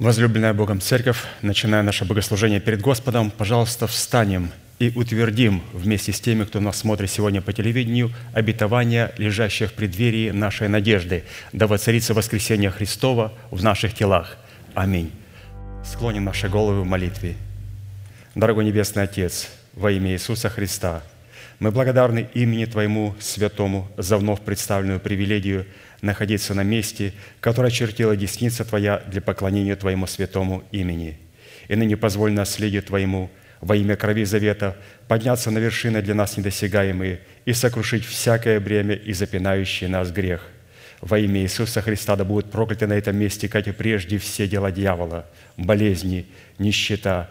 Возлюбленная Богом Церковь, начиная наше богослужение перед Господом, пожалуйста, встанем и утвердим вместе с теми, кто нас смотрит сегодня по телевидению, обетование, лежащих в преддверии нашей надежды, да воцарится воскресение Христова в наших телах. Аминь. Склоним наши головы в молитве. Дорогой Небесный Отец, во имя Иисуса Христа, мы благодарны имени Твоему Святому за вновь представленную привилегию находиться на месте, которое чертила десница Твоя для поклонения Твоему святому имени. И ныне позволь наследию Твоему во имя крови завета подняться на вершины для нас недосягаемые и сокрушить всякое бремя и запинающий нас грех. Во имя Иисуса Христа да будут прокляты на этом месте, как и прежде, все дела дьявола, болезни, нищета,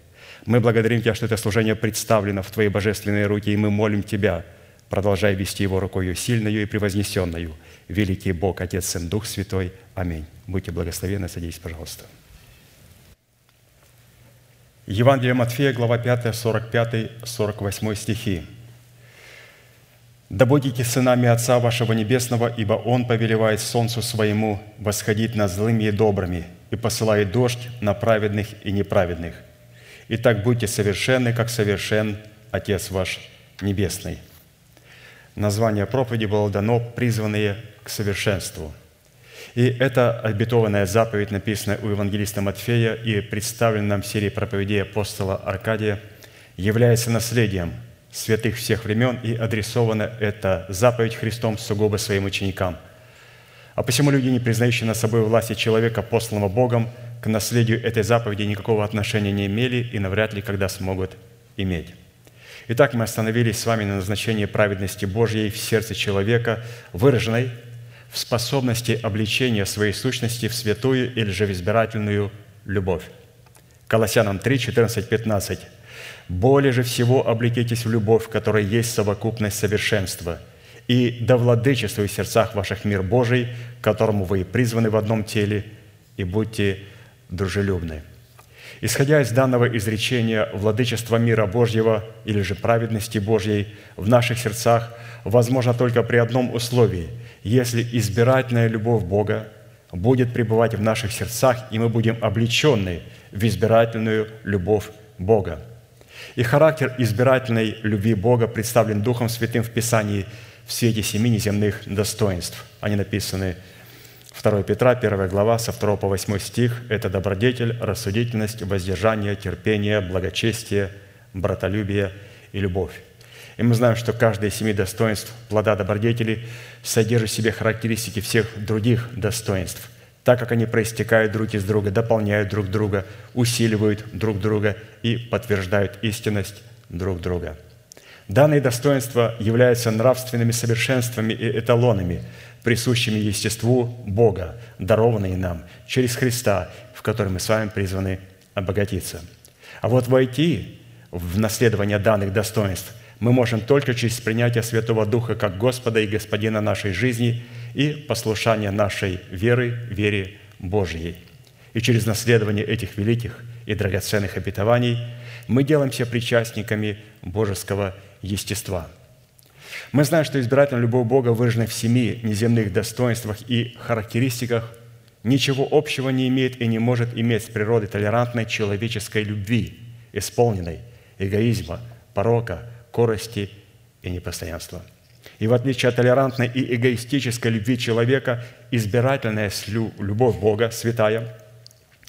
мы благодарим Тебя, что это служение представлено в Твои божественные руки, и мы молим Тебя, продолжай вести его рукою сильною и превознесенную. Великий Бог, Отец, Сын, Дух Святой. Аминь. Будьте благословенны, садитесь, пожалуйста. Евангелие Матфея, глава 5, 45, 48 стихи. «Да будете сынами Отца вашего Небесного, ибо Он повелевает солнцу своему восходить над злыми и добрыми и посылает дождь на праведных и неправедных. Итак, будьте совершенны, как совершен Отец ваш Небесный». Название проповеди было дано «Призванные к совершенству». И эта обетованная заповедь, написанная у евангелиста Матфея и представлена нам в серии проповедей апостола Аркадия, является наследием святых всех времен, и адресована эта заповедь Христом сугубо своим ученикам. А посему люди, не признающие над собой власти человека, посланного Богом, к наследию этой заповеди никакого отношения не имели и навряд ли когда смогут иметь. Итак, мы остановились с вами на назначении праведности Божьей в сердце человека, выраженной в способности обличения своей сущности в святую или же в избирательную любовь. Колоссянам 3, 14, 15. «Более же всего облекитесь в любовь, которая есть совокупность совершенства, и да владычествует в сердцах ваших мир Божий, которому вы и призваны в одном теле, и будьте дружелюбны. Исходя из данного изречения, владычество мира Божьего или же праведности Божьей в наших сердцах возможно только при одном условии, если избирательная любовь Бога будет пребывать в наших сердцах, и мы будем облечены в избирательную любовь Бога. И характер избирательной любви Бога представлен Духом Святым в Писании в свете семи неземных достоинств. Они написаны 2 Петра, 1 глава, со 2 по 8 стих – это добродетель, рассудительность, воздержание, терпение, благочестие, братолюбие и любовь. И мы знаем, что каждое из семи достоинств плода добродетели содержит в себе характеристики всех других достоинств, так как они проистекают друг из друга, дополняют друг друга, усиливают друг друга и подтверждают истинность друг друга. Данные достоинства являются нравственными совершенствами и эталонами – присущими естеству Бога, дарованные нам через Христа, в котором мы с вами призваны обогатиться. А вот войти в наследование данных достоинств мы можем только через принятие Святого Духа как Господа и Господина нашей жизни и послушание нашей веры, вере Божьей. И через наследование этих великих и драгоценных обетований мы делаемся причастниками божеского естества – мы знаем, что избирательная любовь Бога выражена в семи неземных достоинствах и характеристиках, ничего общего не имеет и не может иметь с природой толерантной человеческой любви, исполненной эгоизма, порока, корости и непостоянства. И в отличие от толерантной и эгоистической любви человека, избирательная любовь Бога, святая,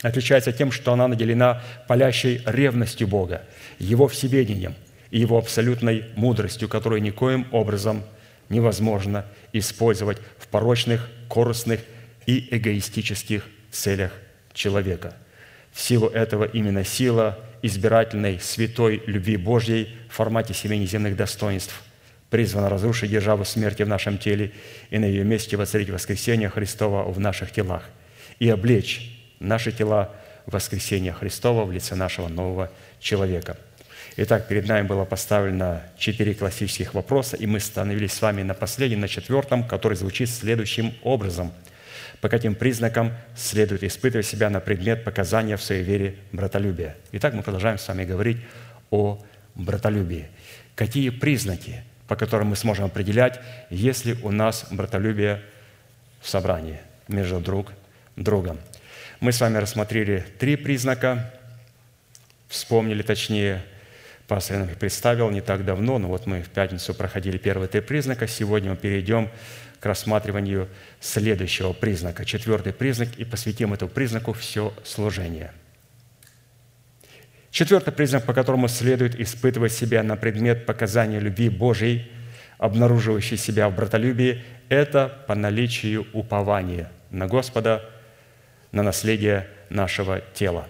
отличается тем, что она наделена палящей ревностью Бога, Его всеведением – и Его абсолютной мудростью, которую никоим образом невозможно использовать в порочных, корыстных и эгоистических целях человека. В силу этого именно сила избирательной святой любви Божьей в формате семей земных достоинств призвана разрушить державу смерти в нашем теле и на ее месте воцарить воскресение Христова в наших телах и облечь наши тела воскресения Христова в лице нашего нового человека. Итак, перед нами было поставлено четыре классических вопроса, и мы остановились с вами на последнем, на четвертом, который звучит следующим образом. По каким признакам следует испытывать себя на предмет показания в своей вере братолюбия? Итак, мы продолжаем с вами говорить о братолюбии. Какие признаки, по которым мы сможем определять, если у нас братолюбие в собрании между друг другом? Мы с вами рассмотрели три признака, вспомнили точнее Пастор их представил не так давно, но вот мы в пятницу проходили первые три признака. Сегодня мы перейдем к рассматриванию следующего признака, четвертый признак, и посвятим этому признаку все служение. Четвертый признак, по которому следует испытывать себя на предмет показания любви Божьей, обнаруживающей себя в братолюбии, это по наличию упования на Господа, на наследие нашего тела.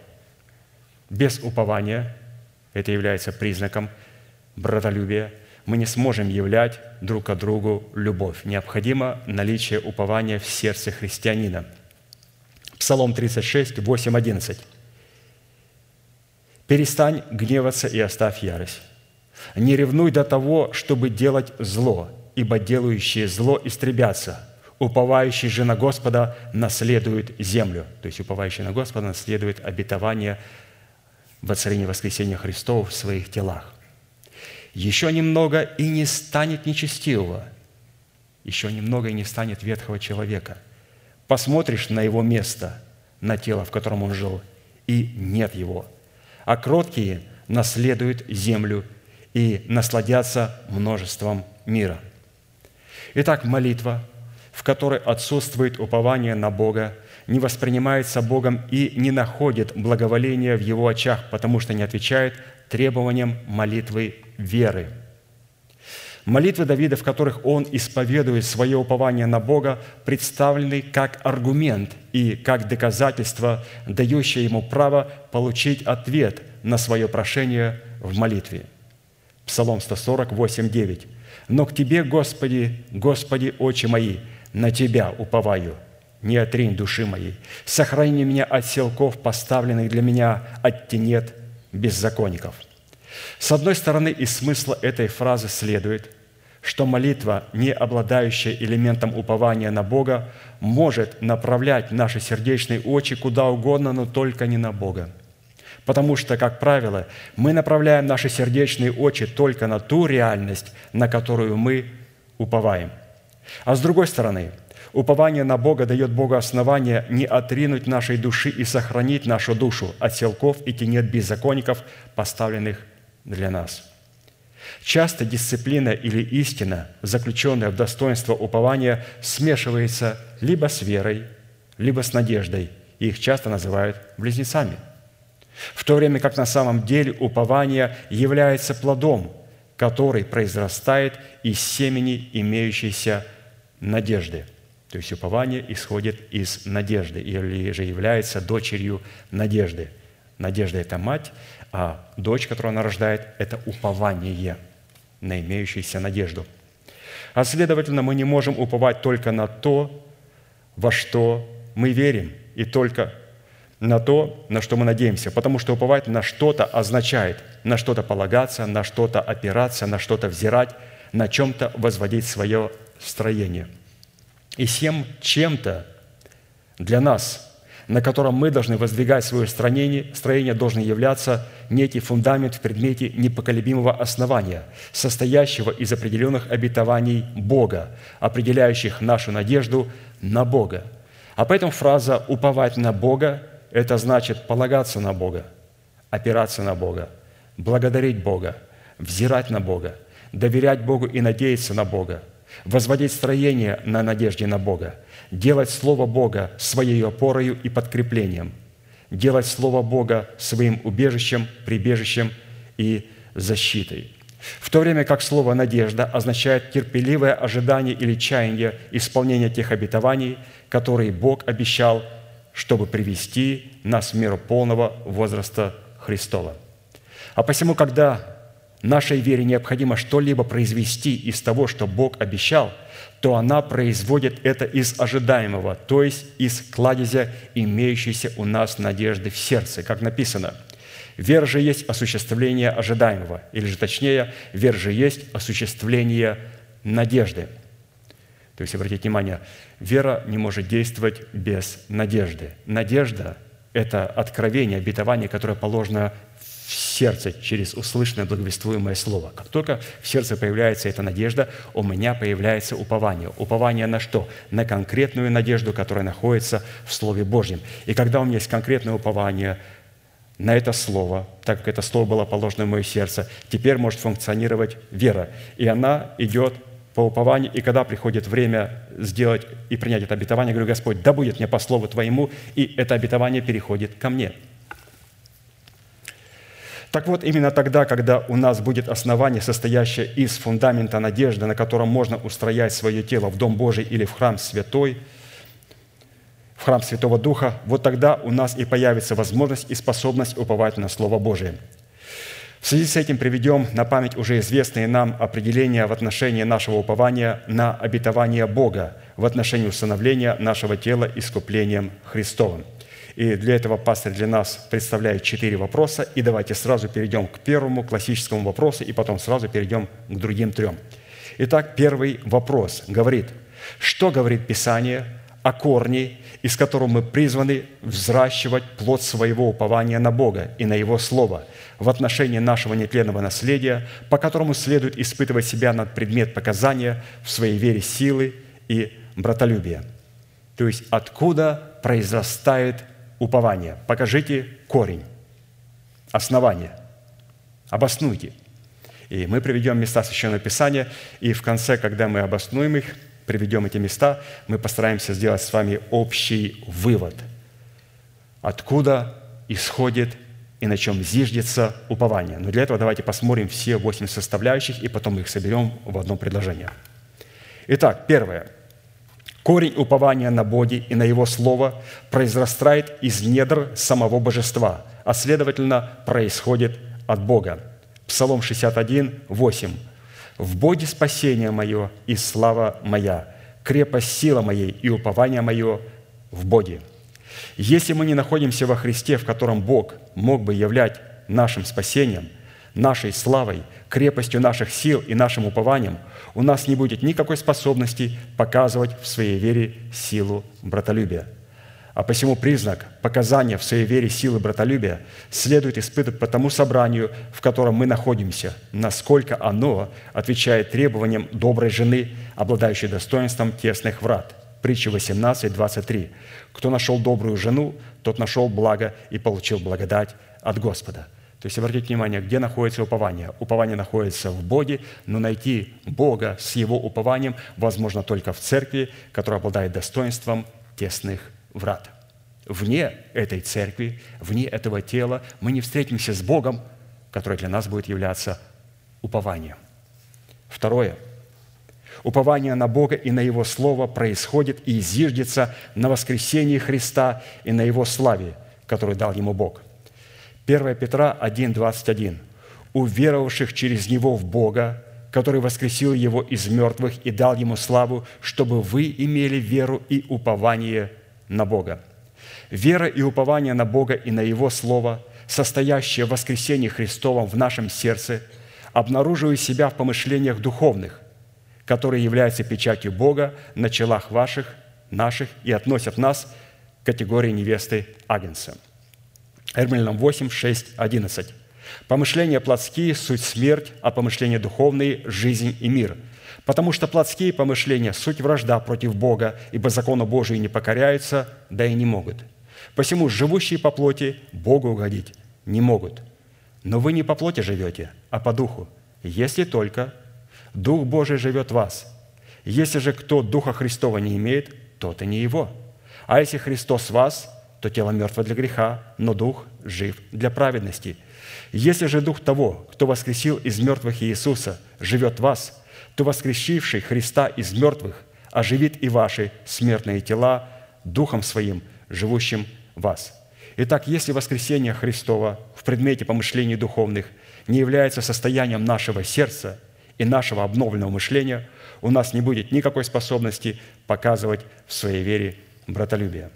Без упования это является признаком братолюбия, мы не сможем являть друг к другу любовь. Необходимо наличие упования в сердце христианина. Псалом 36, 8, 11. «Перестань гневаться и оставь ярость. Не ревнуй до того, чтобы делать зло, ибо делающие зло истребятся. Уповающий же на Господа наследует землю». То есть уповающий на Господа наследует обетование воцарения воскресения Христова в своих телах. Еще немного, и не станет нечестивого. Еще немного, и не станет ветхого человека. Посмотришь на его место, на тело, в котором он жил, и нет его. А кроткие наследуют землю и насладятся множеством мира. Итак, молитва, в которой отсутствует упование на Бога, не воспринимается Богом и не находит благоволения в Его очах, потому что не отвечает требованиям молитвы веры. Молитвы Давида, в которых он исповедует свое упование на Бога, представлены как аргумент и как доказательство, дающее ему право получить ответ на свое прошение в молитве. Псалом 148, 9. «Но к Тебе, Господи, Господи, очи мои, на Тебя уповаю, не отринь души моей. Сохрани меня от селков, поставленных для меня, от тенет беззаконников». С одной стороны, из смысла этой фразы следует, что молитва, не обладающая элементом упования на Бога, может направлять наши сердечные очи куда угодно, но только не на Бога. Потому что, как правило, мы направляем наши сердечные очи только на ту реальность, на которую мы уповаем. А с другой стороны – Упование на Бога дает Богу основание не отринуть нашей души и сохранить нашу душу от селков и тенет беззаконников, поставленных для нас. Часто дисциплина или истина, заключенная в достоинство упования, смешивается либо с верой, либо с надеждой, и их часто называют близнецами. В то время как на самом деле упование является плодом, который произрастает из семени имеющейся надежды – то есть упование исходит из надежды или же является дочерью надежды. Надежда – это мать, а дочь, которую она рождает, это упование на имеющуюся надежду. А следовательно, мы не можем уповать только на то, во что мы верим, и только на то, на что мы надеемся, потому что уповать на что-то означает на что-то полагаться, на что-то опираться, на что-то взирать, на чем-то возводить свое строение – и всем чем-то для нас, на котором мы должны воздвигать свое строение, строение должен являться некий фундамент в предмете непоколебимого основания, состоящего из определенных обетований Бога, определяющих нашу надежду на Бога. А поэтому фраза «уповать на Бога» – это значит полагаться на Бога, опираться на Бога, благодарить Бога, взирать на Бога, доверять Богу и надеяться на Бога – возводить строение на надежде на Бога, делать Слово Бога своей опорою и подкреплением, делать Слово Бога своим убежищем, прибежищем и защитой. В то время как слово «надежда» означает терпеливое ожидание или чаяние исполнения тех обетований, которые Бог обещал, чтобы привести нас в меру полного возраста Христова. А посему, когда нашей вере необходимо что-либо произвести из того, что Бог обещал, то она производит это из ожидаемого, то есть из кладезя имеющейся у нас надежды в сердце, как написано. Вера же есть осуществление ожидаемого, или же точнее, вера же есть осуществление надежды. То есть, обратите внимание, вера не может действовать без надежды. Надежда – это откровение, обетование, которое положено сердце через услышанное благовествуемое слово. Как только в сердце появляется эта надежда, у меня появляется упование. Упование на что? На конкретную надежду, которая находится в Слове Божьем. И когда у меня есть конкретное упование на это слово, так как это слово было положено в мое сердце, теперь может функционировать вера. И она идет по упованию, и когда приходит время сделать и принять это обетование, говорю, Господь, да будет мне по слову Твоему, и это обетование переходит ко мне – так вот, именно тогда, когда у нас будет основание, состоящее из фундамента надежды, на котором можно устроять свое тело в Дом Божий или в храм святой, в храм Святого Духа, вот тогда у нас и появится возможность и способность уповать на Слово Божие. В связи с этим приведем на память уже известные нам определения в отношении нашего упования на обетование Бога в отношении установления нашего тела искуплением Христовым – и для этого пастор для нас представляет четыре вопроса. И давайте сразу перейдем к первому классическому вопросу, и потом сразу перейдем к другим трем. Итак, первый вопрос говорит, что говорит Писание о корне, из которого мы призваны взращивать плод своего упования на Бога и на Его Слово в отношении нашего нетленного наследия, по которому следует испытывать себя над предмет показания в своей вере силы и братолюбия. То есть откуда произрастает упования. Покажите корень, основание, обоснуйте. И мы приведем места Священного Писания, и в конце, когда мы обоснуем их, приведем эти места, мы постараемся сделать с вами общий вывод, откуда исходит и на чем зиждется упование. Но для этого давайте посмотрим все восемь составляющих, и потом их соберем в одно предложение. Итак, первое – Корень упования на Боге и на Его Слово произрастает из недр самого Божества, а следовательно, происходит от Бога. Псалом 61, 8. «В Боге спасение мое и слава моя, крепость сила моей и упование мое в Боге». Если мы не находимся во Христе, в котором Бог мог бы являть нашим спасением, нашей славой, крепостью наших сил и нашим упованием – у нас не будет никакой способности показывать в своей вере силу братолюбия. А посему признак показания в своей вере силы братолюбия следует испытывать по тому собранию, в котором мы находимся, насколько оно отвечает требованиям доброй жены, обладающей достоинством тесных врат. Притча 18, 23. «Кто нашел добрую жену, тот нашел благо и получил благодать от Господа». То есть обратите внимание, где находится упование. Упование находится в Боге, но найти Бога с Его упованием возможно только в церкви, которая обладает достоинством тесных врат. Вне этой церкви, вне этого тела мы не встретимся с Богом, который для нас будет являться упованием. Второе. Упование на Бога и на Его Слово происходит и зиждется на воскресении Христа и на Его славе, которую дал Ему Бог – 1 Петра 1, 21. «Уверовавших через Него в Бога, который воскресил Его из мертвых и дал Ему славу, чтобы вы имели веру и упование на Бога». Вера и упование на Бога и на Его Слово, состоящее в воскресении Христовом в нашем сердце, обнаруживают себя в помышлениях духовных, которые являются печатью Бога на челах ваших, наших и относят нас к категории невесты Агнца – Римлянам 8, 6, 11. «Помышления плотские – суть смерть, а помышления духовные – жизнь и мир. Потому что плотские помышления – суть вражда против Бога, ибо закону Божию не покоряются, да и не могут. Посему живущие по плоти Богу угодить не могут. Но вы не по плоти живете, а по духу, если только Дух Божий живет в вас. Если же кто Духа Христова не имеет, тот и не его. А если Христос в вас – то тело мертво для греха, но дух жив для праведности. Если же дух того, кто воскресил из мертвых Иисуса, живет в вас, то воскресивший Христа из мертвых оживит и ваши смертные тела духом своим, живущим в вас. Итак, если воскресение Христова в предмете помышлений духовных не является состоянием нашего сердца и нашего обновленного мышления, у нас не будет никакой способности показывать в своей вере братолюбие.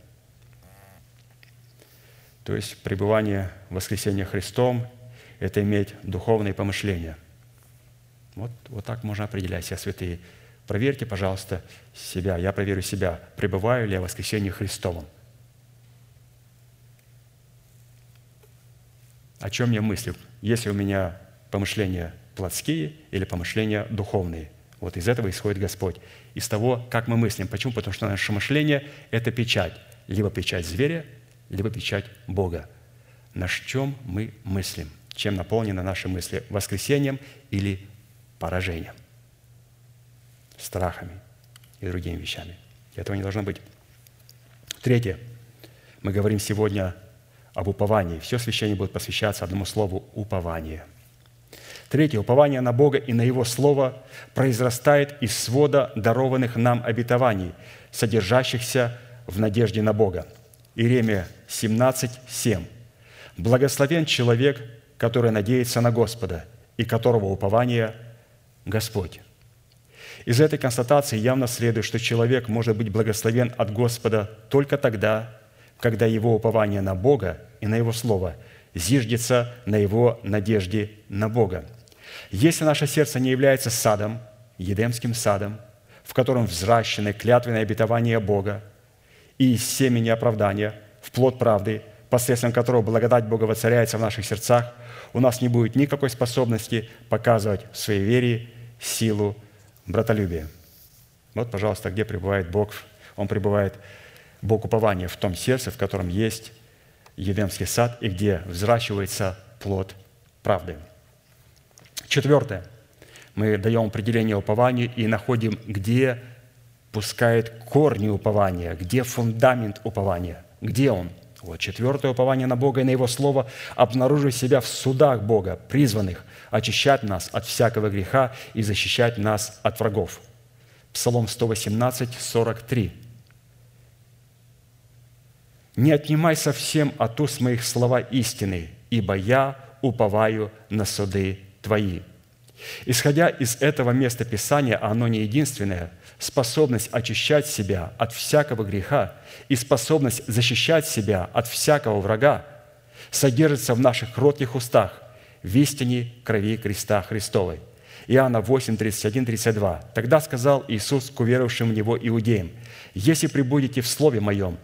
То есть пребывание в воскресении Христом – это иметь духовные помышления. Вот, вот так можно определять себя, святые. Проверьте, пожалуйста, себя. Я проверю себя, пребываю ли я в воскресении Христовом. О чем я мыслю? Если у меня помышления плотские или помышления духовные. Вот из этого исходит Господь. Из того, как мы мыслим. Почему? Потому что наше мышление – это печать. Либо печать зверя, либо печать Бога. На чем мы мыслим? Чем наполнены наши мысли? Воскресением или поражением? Страхами и другими вещами. Этого не должно быть. Третье. Мы говорим сегодня об уповании. Все священие будет посвящаться одному слову – упование – Третье. Упование на Бога и на Его Слово произрастает из свода дарованных нам обетований, содержащихся в надежде на Бога. Иеремия 17, 7. «Благословен человек, который надеется на Господа и которого упование Господь». Из этой констатации явно следует, что человек может быть благословен от Господа только тогда, когда его упование на Бога и на Его Слово зиждется на его надежде на Бога – если наше сердце не является садом, Едемским садом, в котором взращены клятвенные обетования Бога и из семени оправдания в плод правды, посредством которого благодать Бога воцаряется в наших сердцах, у нас не будет никакой способности показывать в своей вере силу братолюбия. Вот, пожалуйста, где пребывает Бог. Он пребывает, Бог упования, в том сердце, в котором есть Едемский сад и где взращивается плод правды. Четвертое. Мы даем определение упованию и находим, где пускает корни упования, где фундамент упования, где он. Вот четвертое упование на Бога и на Его Слово обнаружив себя в судах Бога, призванных очищать нас от всякого греха и защищать нас от врагов. Псалом 118, 43. «Не отнимай совсем от уст моих слова истины, ибо я уповаю на суды твои». Исходя из этого места Писания, а оно не единственное, способность очищать себя от всякого греха и способность защищать себя от всякого врага содержится в наших кротких устах в истине крови креста Христовой. Иоанна 8, 31, 32. «Тогда сказал Иисус к уверовавшим в Него иудеям, «Если прибудете в Слове Моем,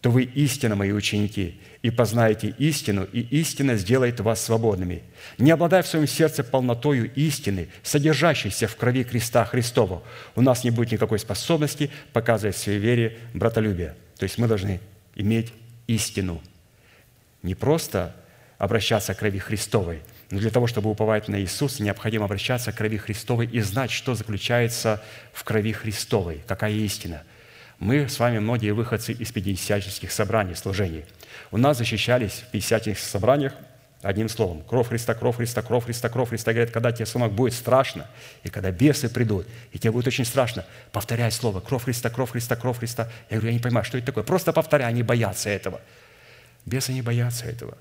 то вы истинно мои ученики, и познаете истину, и истина сделает вас свободными. Не обладая в своем сердце полнотою истины, содержащейся в крови креста Христова, у нас не будет никакой способности показывать своей вере братолюбие. То есть мы должны иметь истину. Не просто обращаться к крови Христовой, но для того, чтобы уповать на Иисуса, необходимо обращаться к крови Христовой и знать, что заключается в крови Христовой, какая истина – мы с вами многие выходцы из пятидесятнических собраний, служений. У нас защищались в пятидесятнических собраниях одним словом. Кровь Христа, кровь Христа, кровь Христа, кровь Христа. Говорят, когда тебе, сынок, будет страшно, и когда бесы придут, и тебе будет очень страшно, повторяй слово. Кровь Христа, кровь Христа, кровь Христа. Я говорю, я не понимаю, что это такое. Просто повторяй, они боятся этого. Бесы не боятся этого.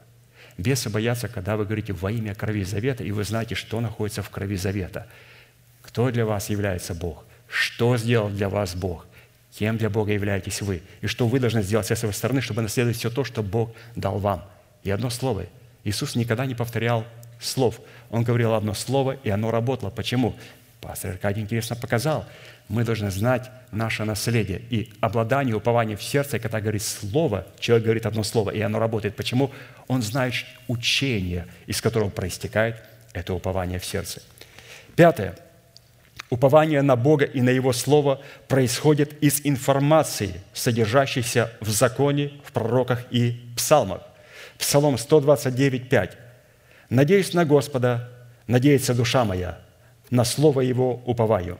Бесы боятся, когда вы говорите во имя крови завета, и вы знаете, что находится в крови завета. Кто для вас является Бог? Что сделал для вас Бог? Кем для Бога являетесь вы? И что вы должны сделать со своей стороны, чтобы наследовать все то, что Бог дал вам? И одно слово. Иисус никогда не повторял слов. Он говорил одно слово, и оно работало. Почему? Пастор Аркадий интересно показал. Мы должны знать наше наследие. И обладание, упование в сердце, когда говорит слово, человек говорит одно слово, и оно работает. Почему? Он знает учение, из которого проистекает это упование в сердце. Пятое – Упование на Бога и на Его Слово происходит из информации, содержащейся в законе, в пророках и псалмах. Псалом 129, 5. «Надеюсь на Господа, надеется душа моя, на Слово Его уповаю».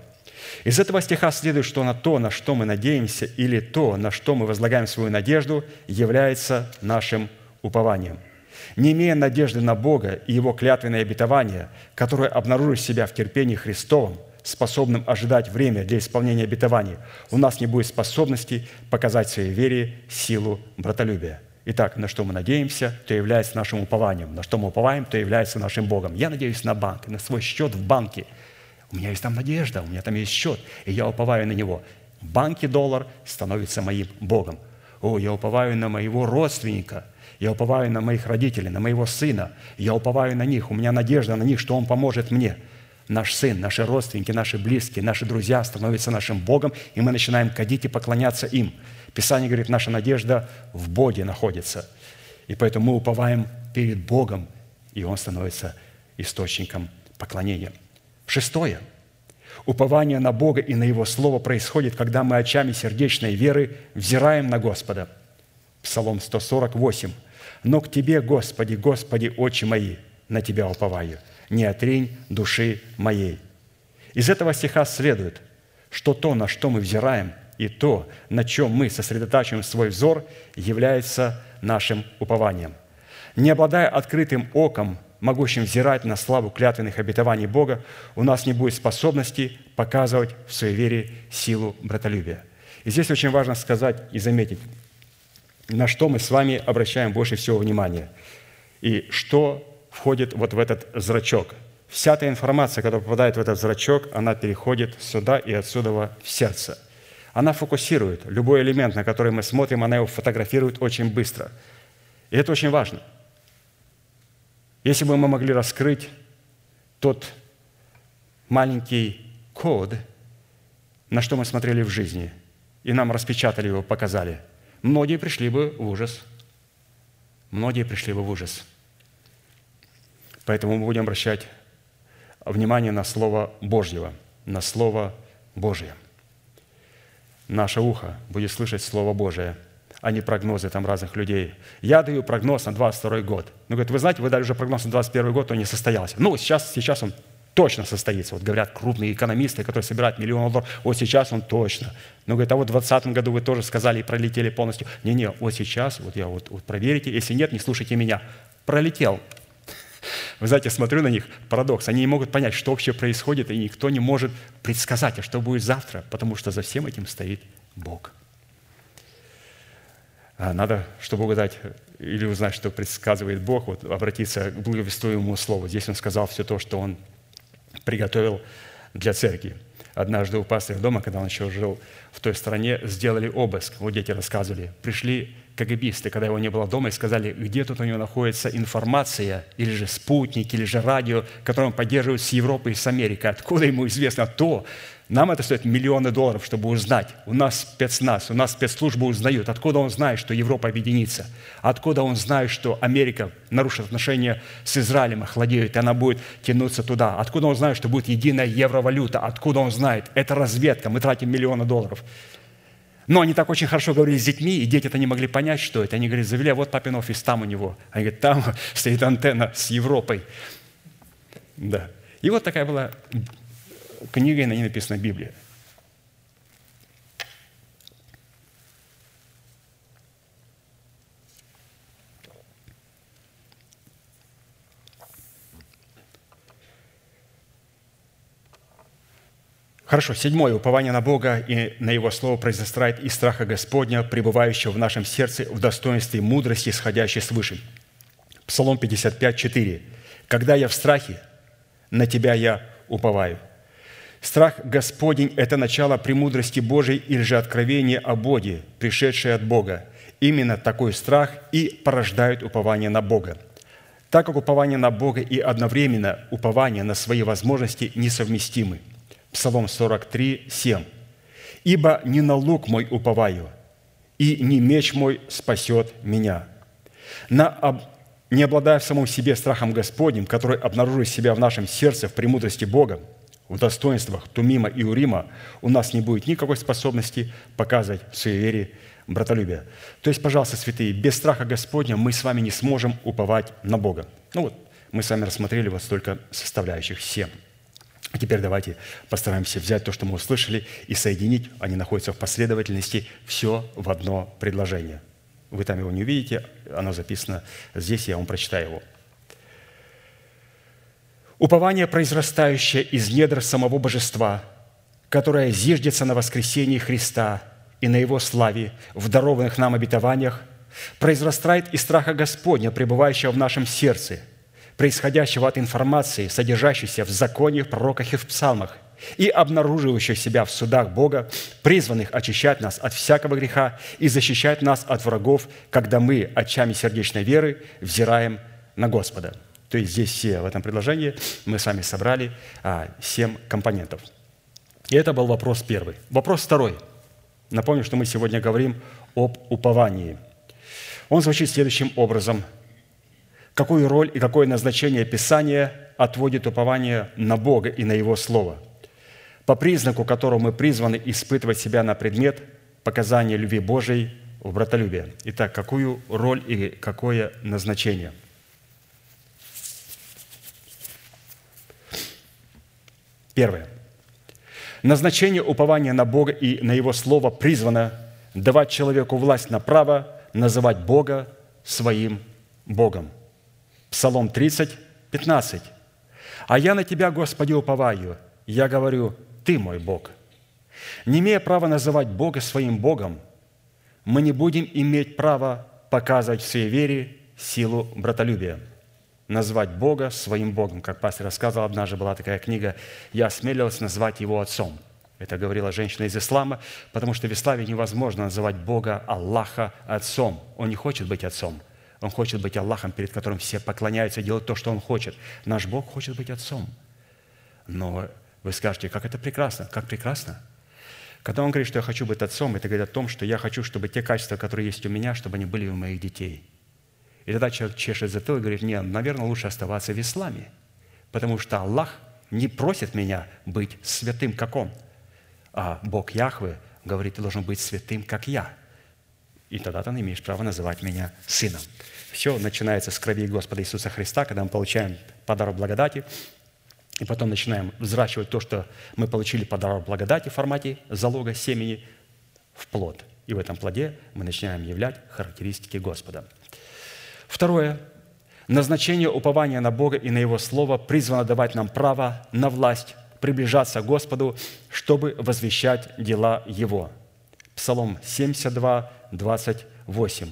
Из этого стиха следует, что на то, на что мы надеемся, или то, на что мы возлагаем свою надежду, является нашим упованием. Не имея надежды на Бога и Его клятвенное обетование, которое обнаружит себя в терпении Христовом – способным ожидать время для исполнения обетований, у нас не будет способности показать своей вере силу братолюбия. Итак, на что мы надеемся, то является нашим упованием. На что мы уповаем, то является нашим Богом. Я надеюсь на банк, на свой счет в банке. У меня есть там надежда, у меня там есть счет, и я уповаю на него. В банке доллар становится моим Богом. О, я уповаю на моего родственника, я уповаю на моих родителей, на моего сына, я уповаю на них, у меня надежда на них, что он поможет мне – наш сын, наши родственники, наши близкие, наши друзья становятся нашим Богом, и мы начинаем кадить и поклоняться им. Писание говорит, наша надежда в Боге находится. И поэтому мы уповаем перед Богом, и Он становится источником поклонения. Шестое. Упование на Бога и на Его Слово происходит, когда мы очами сердечной веры взираем на Господа. Псалом 148. «Но к Тебе, Господи, Господи, очи мои, на Тебя уповаю» не отрень души моей». Из этого стиха следует, что то, на что мы взираем, и то, на чем мы сосредотачиваем свой взор, является нашим упованием. Не обладая открытым оком, могущим взирать на славу клятвенных обетований Бога, у нас не будет способности показывать в своей вере силу братолюбия. И здесь очень важно сказать и заметить, на что мы с вами обращаем больше всего внимания, и что входит вот в этот зрачок. Вся та информация, которая попадает в этот зрачок, она переходит сюда и отсюда в сердце. Она фокусирует. Любой элемент, на который мы смотрим, она его фотографирует очень быстро. И это очень важно. Если бы мы могли раскрыть тот маленький код, на что мы смотрели в жизни, и нам распечатали его, показали, многие пришли бы в ужас. Многие пришли бы в ужас – Поэтому мы будем обращать внимание на Слово Божьего, на Слово Божье. Наше ухо будет слышать Слово Божие, а не прогнозы там разных людей. Я даю прогноз на 22 год. Ну, говорит, вы знаете, вы дали уже прогноз на 21 год, он не состоялся. Ну, сейчас, сейчас он точно состоится. Вот говорят крупные экономисты, которые собирают миллион долларов, вот сейчас он точно. Но говорит, а вот в 2020 году вы тоже сказали и пролетели полностью. Не-не, вот сейчас, вот я вот, вот проверите, если нет, не слушайте меня. Пролетел, вы знаете, смотрю на них, парадокс. Они не могут понять, что вообще происходит, и никто не может предсказать, а что будет завтра, потому что за всем этим стоит Бог. А надо, чтобы угадать или узнать, что предсказывает Бог, вот обратиться к благовествуемому слову. Здесь он сказал все то, что он приготовил для церкви. Однажды у пастыря дома, когда он еще жил в той стране, сделали обыск. Вот дети рассказывали. Пришли КГБисты, когда его не было дома, и сказали, где тут у него находится информация, или же спутник, или же радио, которое он поддерживает с Европы и с Америкой. Откуда ему известно то? Нам это стоит миллионы долларов, чтобы узнать. У нас спецназ, у нас спецслужбы узнают. Откуда он знает, что Европа объединится? Откуда он знает, что Америка нарушит отношения с Израилем, охладеет, и она будет тянуться туда? Откуда он знает, что будет единая евровалюта? Откуда он знает? Это разведка, мы тратим миллионы долларов. Но они так очень хорошо говорили с детьми, и дети-то не могли понять, что это. Они говорят, завели, а вот папин офис там у него. Они говорят, там стоит антенна с Европой. Да. И вот такая была книга, и на ней написана Библия. Хорошо, седьмое. Упование на Бога и на Его Слово произрастает из страха Господня, пребывающего в нашем сердце в достоинстве мудрости, исходящей свыше. Псалом 55, 4. «Когда я в страхе, на Тебя я уповаю». Страх Господень – это начало премудрости Божией или же откровение о Боге, пришедшее от Бога. Именно такой страх и порождает упование на Бога. Так как упование на Бога и одновременно упование на свои возможности несовместимы – Псалом 43, 7. «Ибо не на лук мой уповаю, и не меч мой спасет меня». На об... Не обладая в самом себе страхом Господним, который обнаружит себя в нашем сердце в премудрости Бога, в достоинствах Тумима и Урима, у нас не будет никакой способности показывать в вере братолюбие. То есть, пожалуйста, святые, без страха Господня мы с вами не сможем уповать на Бога. Ну вот, мы с вами рассмотрели вот столько составляющих, семь. А теперь давайте постараемся взять то, что мы услышали, и соединить, они находятся в последовательности, все в одно предложение. Вы там его не увидите, оно записано здесь, я вам прочитаю его. Упование, произрастающее из недр самого Божества, которое зиждется на воскресении Христа и на Его славе в дарованных нам обетованиях, произрастает из страха Господня, пребывающего в нашем сердце, происходящего от информации, содержащейся в законе, в пророках и в псалмах, и обнаруживающих себя в судах Бога, призванных очищать нас от всякого греха и защищать нас от врагов, когда мы очами сердечной веры взираем на Господа. То есть здесь все в этом предложении мы с вами собрали а, семь компонентов. И это был вопрос первый. Вопрос второй. Напомню, что мы сегодня говорим об уповании. Он звучит следующим образом. Какую роль и какое назначение Писания отводит упование на Бога и на Его Слово – по признаку которого мы призваны испытывать себя на предмет показания любви Божией в братолюбие. Итак, какую роль и какое назначение? Первое. Назначение упования на Бога и на Его Слово призвано давать человеку власть на право называть Бога своим Богом. Псалом 30, 15. «А я на Тебя, Господи, уповаю. Я говорю, ты мой Бог. Не имея права называть Бога своим Богом, мы не будем иметь права показывать в своей вере силу братолюбия. Назвать Бога своим Богом. Как пастор рассказывал, однажды была такая книга, я осмелилась назвать его отцом. Это говорила женщина из ислама, потому что в исламе невозможно называть Бога Аллаха отцом. Он не хочет быть отцом. Он хочет быть Аллахом, перед которым все поклоняются делают то, что Он хочет. Наш Бог хочет быть отцом. Но вы скажете, как это прекрасно, как прекрасно. Когда он говорит, что я хочу быть отцом, это говорит о том, что я хочу, чтобы те качества, которые есть у меня, чтобы они были у моих детей. И тогда человек чешет затылок и говорит, нет, наверное, лучше оставаться в исламе, потому что Аллах не просит меня быть святым, как Он, а Бог Яхве говорит, ты должен быть святым, как я. И тогда ты имеешь право называть меня сыном. Все начинается с крови Господа Иисуса Христа, когда мы получаем подарок благодати, и потом начинаем взращивать то, что мы получили подарок благодати в формате залога семени в плод. И в этом плоде мы начинаем являть характеристики Господа. Второе. Назначение упования на Бога и на Его Слово призвано давать нам право на власть приближаться к Господу, чтобы возвещать дела Его. Псалом 72, 28.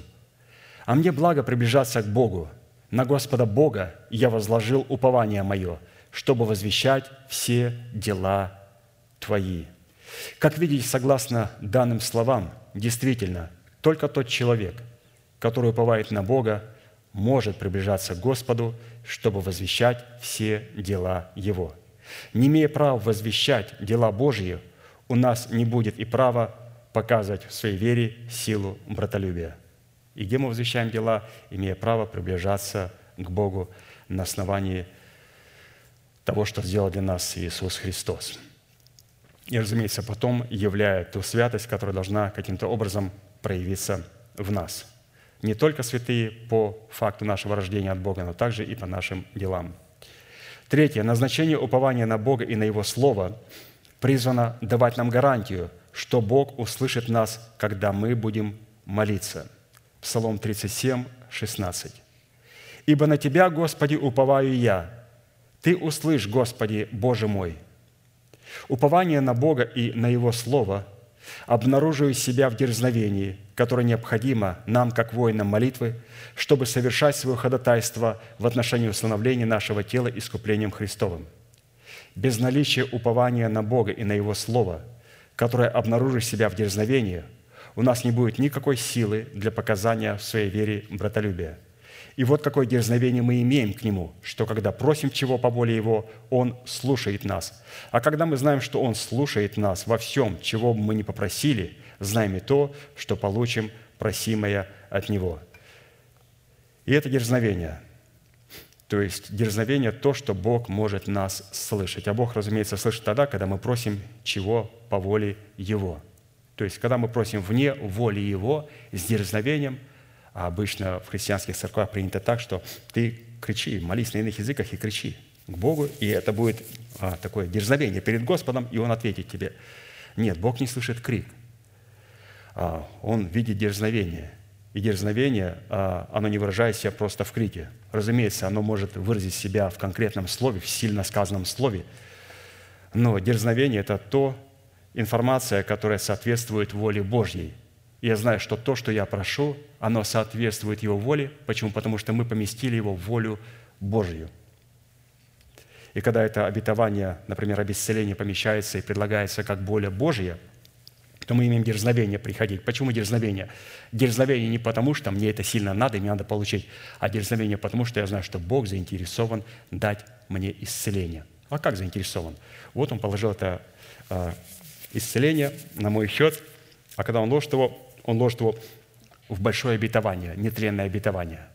«А мне благо приближаться к Богу. На Господа Бога я возложил упование мое, чтобы возвещать все дела Твои». Как видите, согласно данным словам, действительно, только тот человек, который уповает на Бога, может приближаться к Господу, чтобы возвещать все дела Его. Не имея права возвещать дела Божьи, у нас не будет и права показывать в своей вере силу братолюбия. И где мы возвещаем дела, имея право приближаться к Богу на основании того, что сделал для нас Иисус Христос. И, разумеется, потом являя ту святость, которая должна каким-то образом проявиться в нас. Не только святые по факту нашего рождения от Бога, но также и по нашим делам. Третье. Назначение упования на Бога и на Его Слово призвано давать нам гарантию, что Бог услышит нас, когда мы будем молиться. Псалом 37, 16. «Ибо на Тебя, Господи, уповаю я, ты услышь, Господи, Боже мой. Упование на Бога и на Его Слово обнаруживает себя в дерзновении, которое необходимо нам, как воинам молитвы, чтобы совершать свое ходатайство в отношении установления нашего тела искуплением Христовым. Без наличия упования на Бога и на Его Слово, которое обнаружит себя в дерзновении, у нас не будет никакой силы для показания в своей вере братолюбия – и вот какое дерзновение мы имеем к Нему, что когда просим чего по воле Его, Он слушает нас. А когда мы знаем, что Он слушает нас во всем, чего бы мы не попросили, знаем и то, что получим просимое от Него. И это дерзновение. То есть дерзновение – то, что Бог может нас слышать. А Бог, разумеется, слышит тогда, когда мы просим чего по воле Его. То есть, когда мы просим вне воли Его, с дерзновением – а обычно в христианских церквах принято так, что ты кричи, молись на иных языках и кричи к Богу, и это будет а, такое дерзновение перед Господом, и Он ответит тебе. Нет, Бог не слышит крик. А, он видит дерзновение. И дерзновение, а, оно не выражает себя просто в крике. Разумеется, оно может выразить себя в конкретном слове, в сильно сказанном слове. Но дерзновение – это то информация, которая соответствует воле Божьей – И я знаю, что то, что я прошу, оно соответствует Его воле. Почему? Потому что мы поместили Его в волю Божью. И когда это обетование, например, об исцелении помещается и предлагается как воля Божья, то мы имеем дерзновение приходить. Почему дерзновение? Дерзновение не потому, что мне это сильно надо и мне надо получить, а дерзновение потому, что я знаю, что Бог заинтересован дать мне исцеление. А как заинтересован? Вот Он положил это э, исцеление на мой счет, а когда Он ложит его, Он ложит его в большое обетование, нетленное обетование.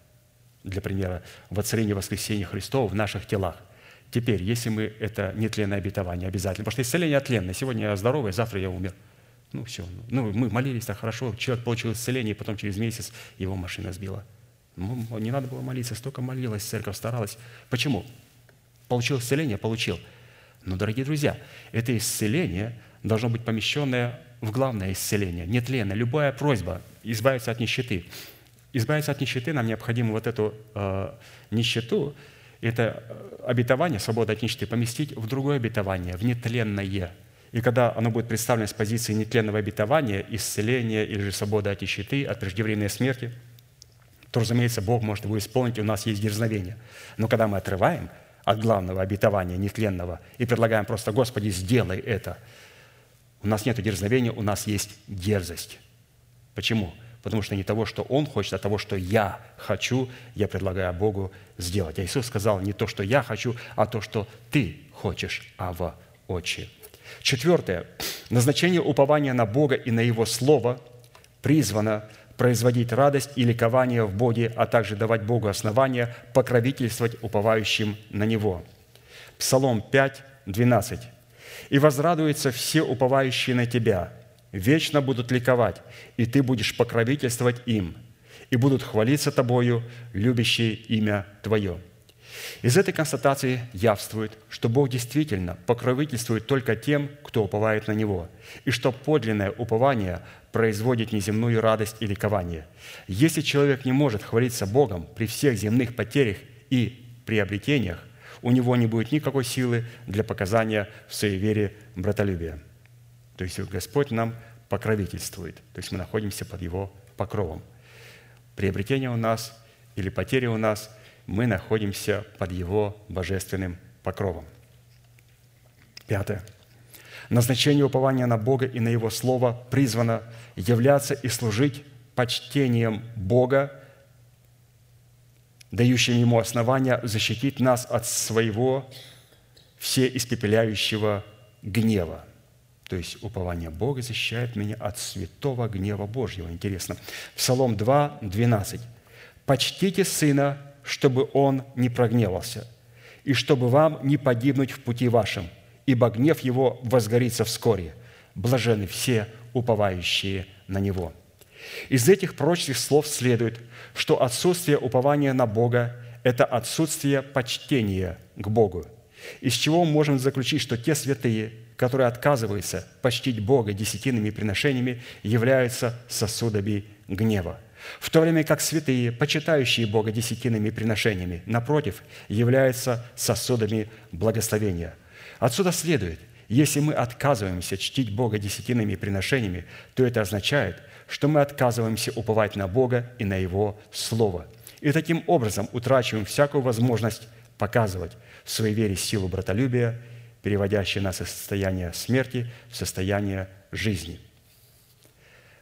Для примера, воцарение воскресения Христова в наших телах – Теперь, если мы это нетленное обетование обязательно, потому что исцеление отленное. Сегодня я здоровый, завтра я умер. Ну, все. Ну, мы молились так хорошо, человек получил исцеление, и потом через месяц его машина сбила. Ну, не надо было молиться, столько молилась, церковь старалась. Почему? Получил исцеление? Получил. Но, дорогие друзья, это исцеление должно быть помещенное в главное исцеление, нетленное. Любая просьба избавиться от нищеты. Избавиться от нищеты нам необходимо вот эту э, нищету, это э, обетование, свобода от нищеты, поместить в другое обетование, в нетленное. И когда оно будет представлено с позиции нетленного обетования, исцеления или же свободы от нищеты, от преждевременной смерти, то, разумеется, Бог может его исполнить, и у нас есть дерзновение. Но когда мы отрываем от главного обетования нетленного и предлагаем просто «Господи, сделай это», у нас нет дерзновения, у нас есть дерзость. Почему? потому что не того, что Он хочет, а того, что я хочу, я предлагаю Богу сделать. А Иисус сказал не то, что я хочу, а то, что ты хочешь, Ава, Отче. Четвертое. Назначение упования на Бога и на Его Слово призвано производить радость и ликование в Боге, а также давать Богу основания покровительствовать уповающим на Него. Псалом 5, 12. «И возрадуются все уповающие на Тебя, вечно будут ликовать, и ты будешь покровительствовать им, и будут хвалиться тобою, любящие имя Твое». Из этой констатации явствует, что Бог действительно покровительствует только тем, кто уповает на Него, и что подлинное упование производит неземную радость и ликование. Если человек не может хвалиться Богом при всех земных потерях и приобретениях, у него не будет никакой силы для показания в своей вере братолюбия. То есть Господь нам покровительствует. То есть мы находимся под Его покровом. Приобретение у нас или потеря у нас, мы находимся под Его божественным покровом. Пятое. Назначение упования на Бога и на Его Слово призвано являться и служить почтением Бога, дающим Ему основания защитить нас от своего всеиспепеляющего гнева – то есть упование Бога защищает меня от святого гнева Божьего. Интересно. Псалом 2, 12. «Почтите Сына, чтобы Он не прогневался, и чтобы вам не погибнуть в пути вашем, ибо гнев Его возгорится вскоре. Блажены все, уповающие на Него». Из этих прочных слов следует, что отсутствие упования на Бога – это отсутствие почтения к Богу, из чего мы можем заключить, что те святые, которые отказываются почтить Бога десятинными приношениями, являются сосудами гнева. В то время как святые, почитающие Бога десятинными приношениями, напротив, являются сосудами благословения. Отсюда следует, если мы отказываемся чтить Бога десятинными приношениями, то это означает, что мы отказываемся уповать на Бога и на Его Слово. И таким образом утрачиваем всякую возможность показывать в своей вере силу братолюбия переводящий нас из состояния смерти в состояние жизни.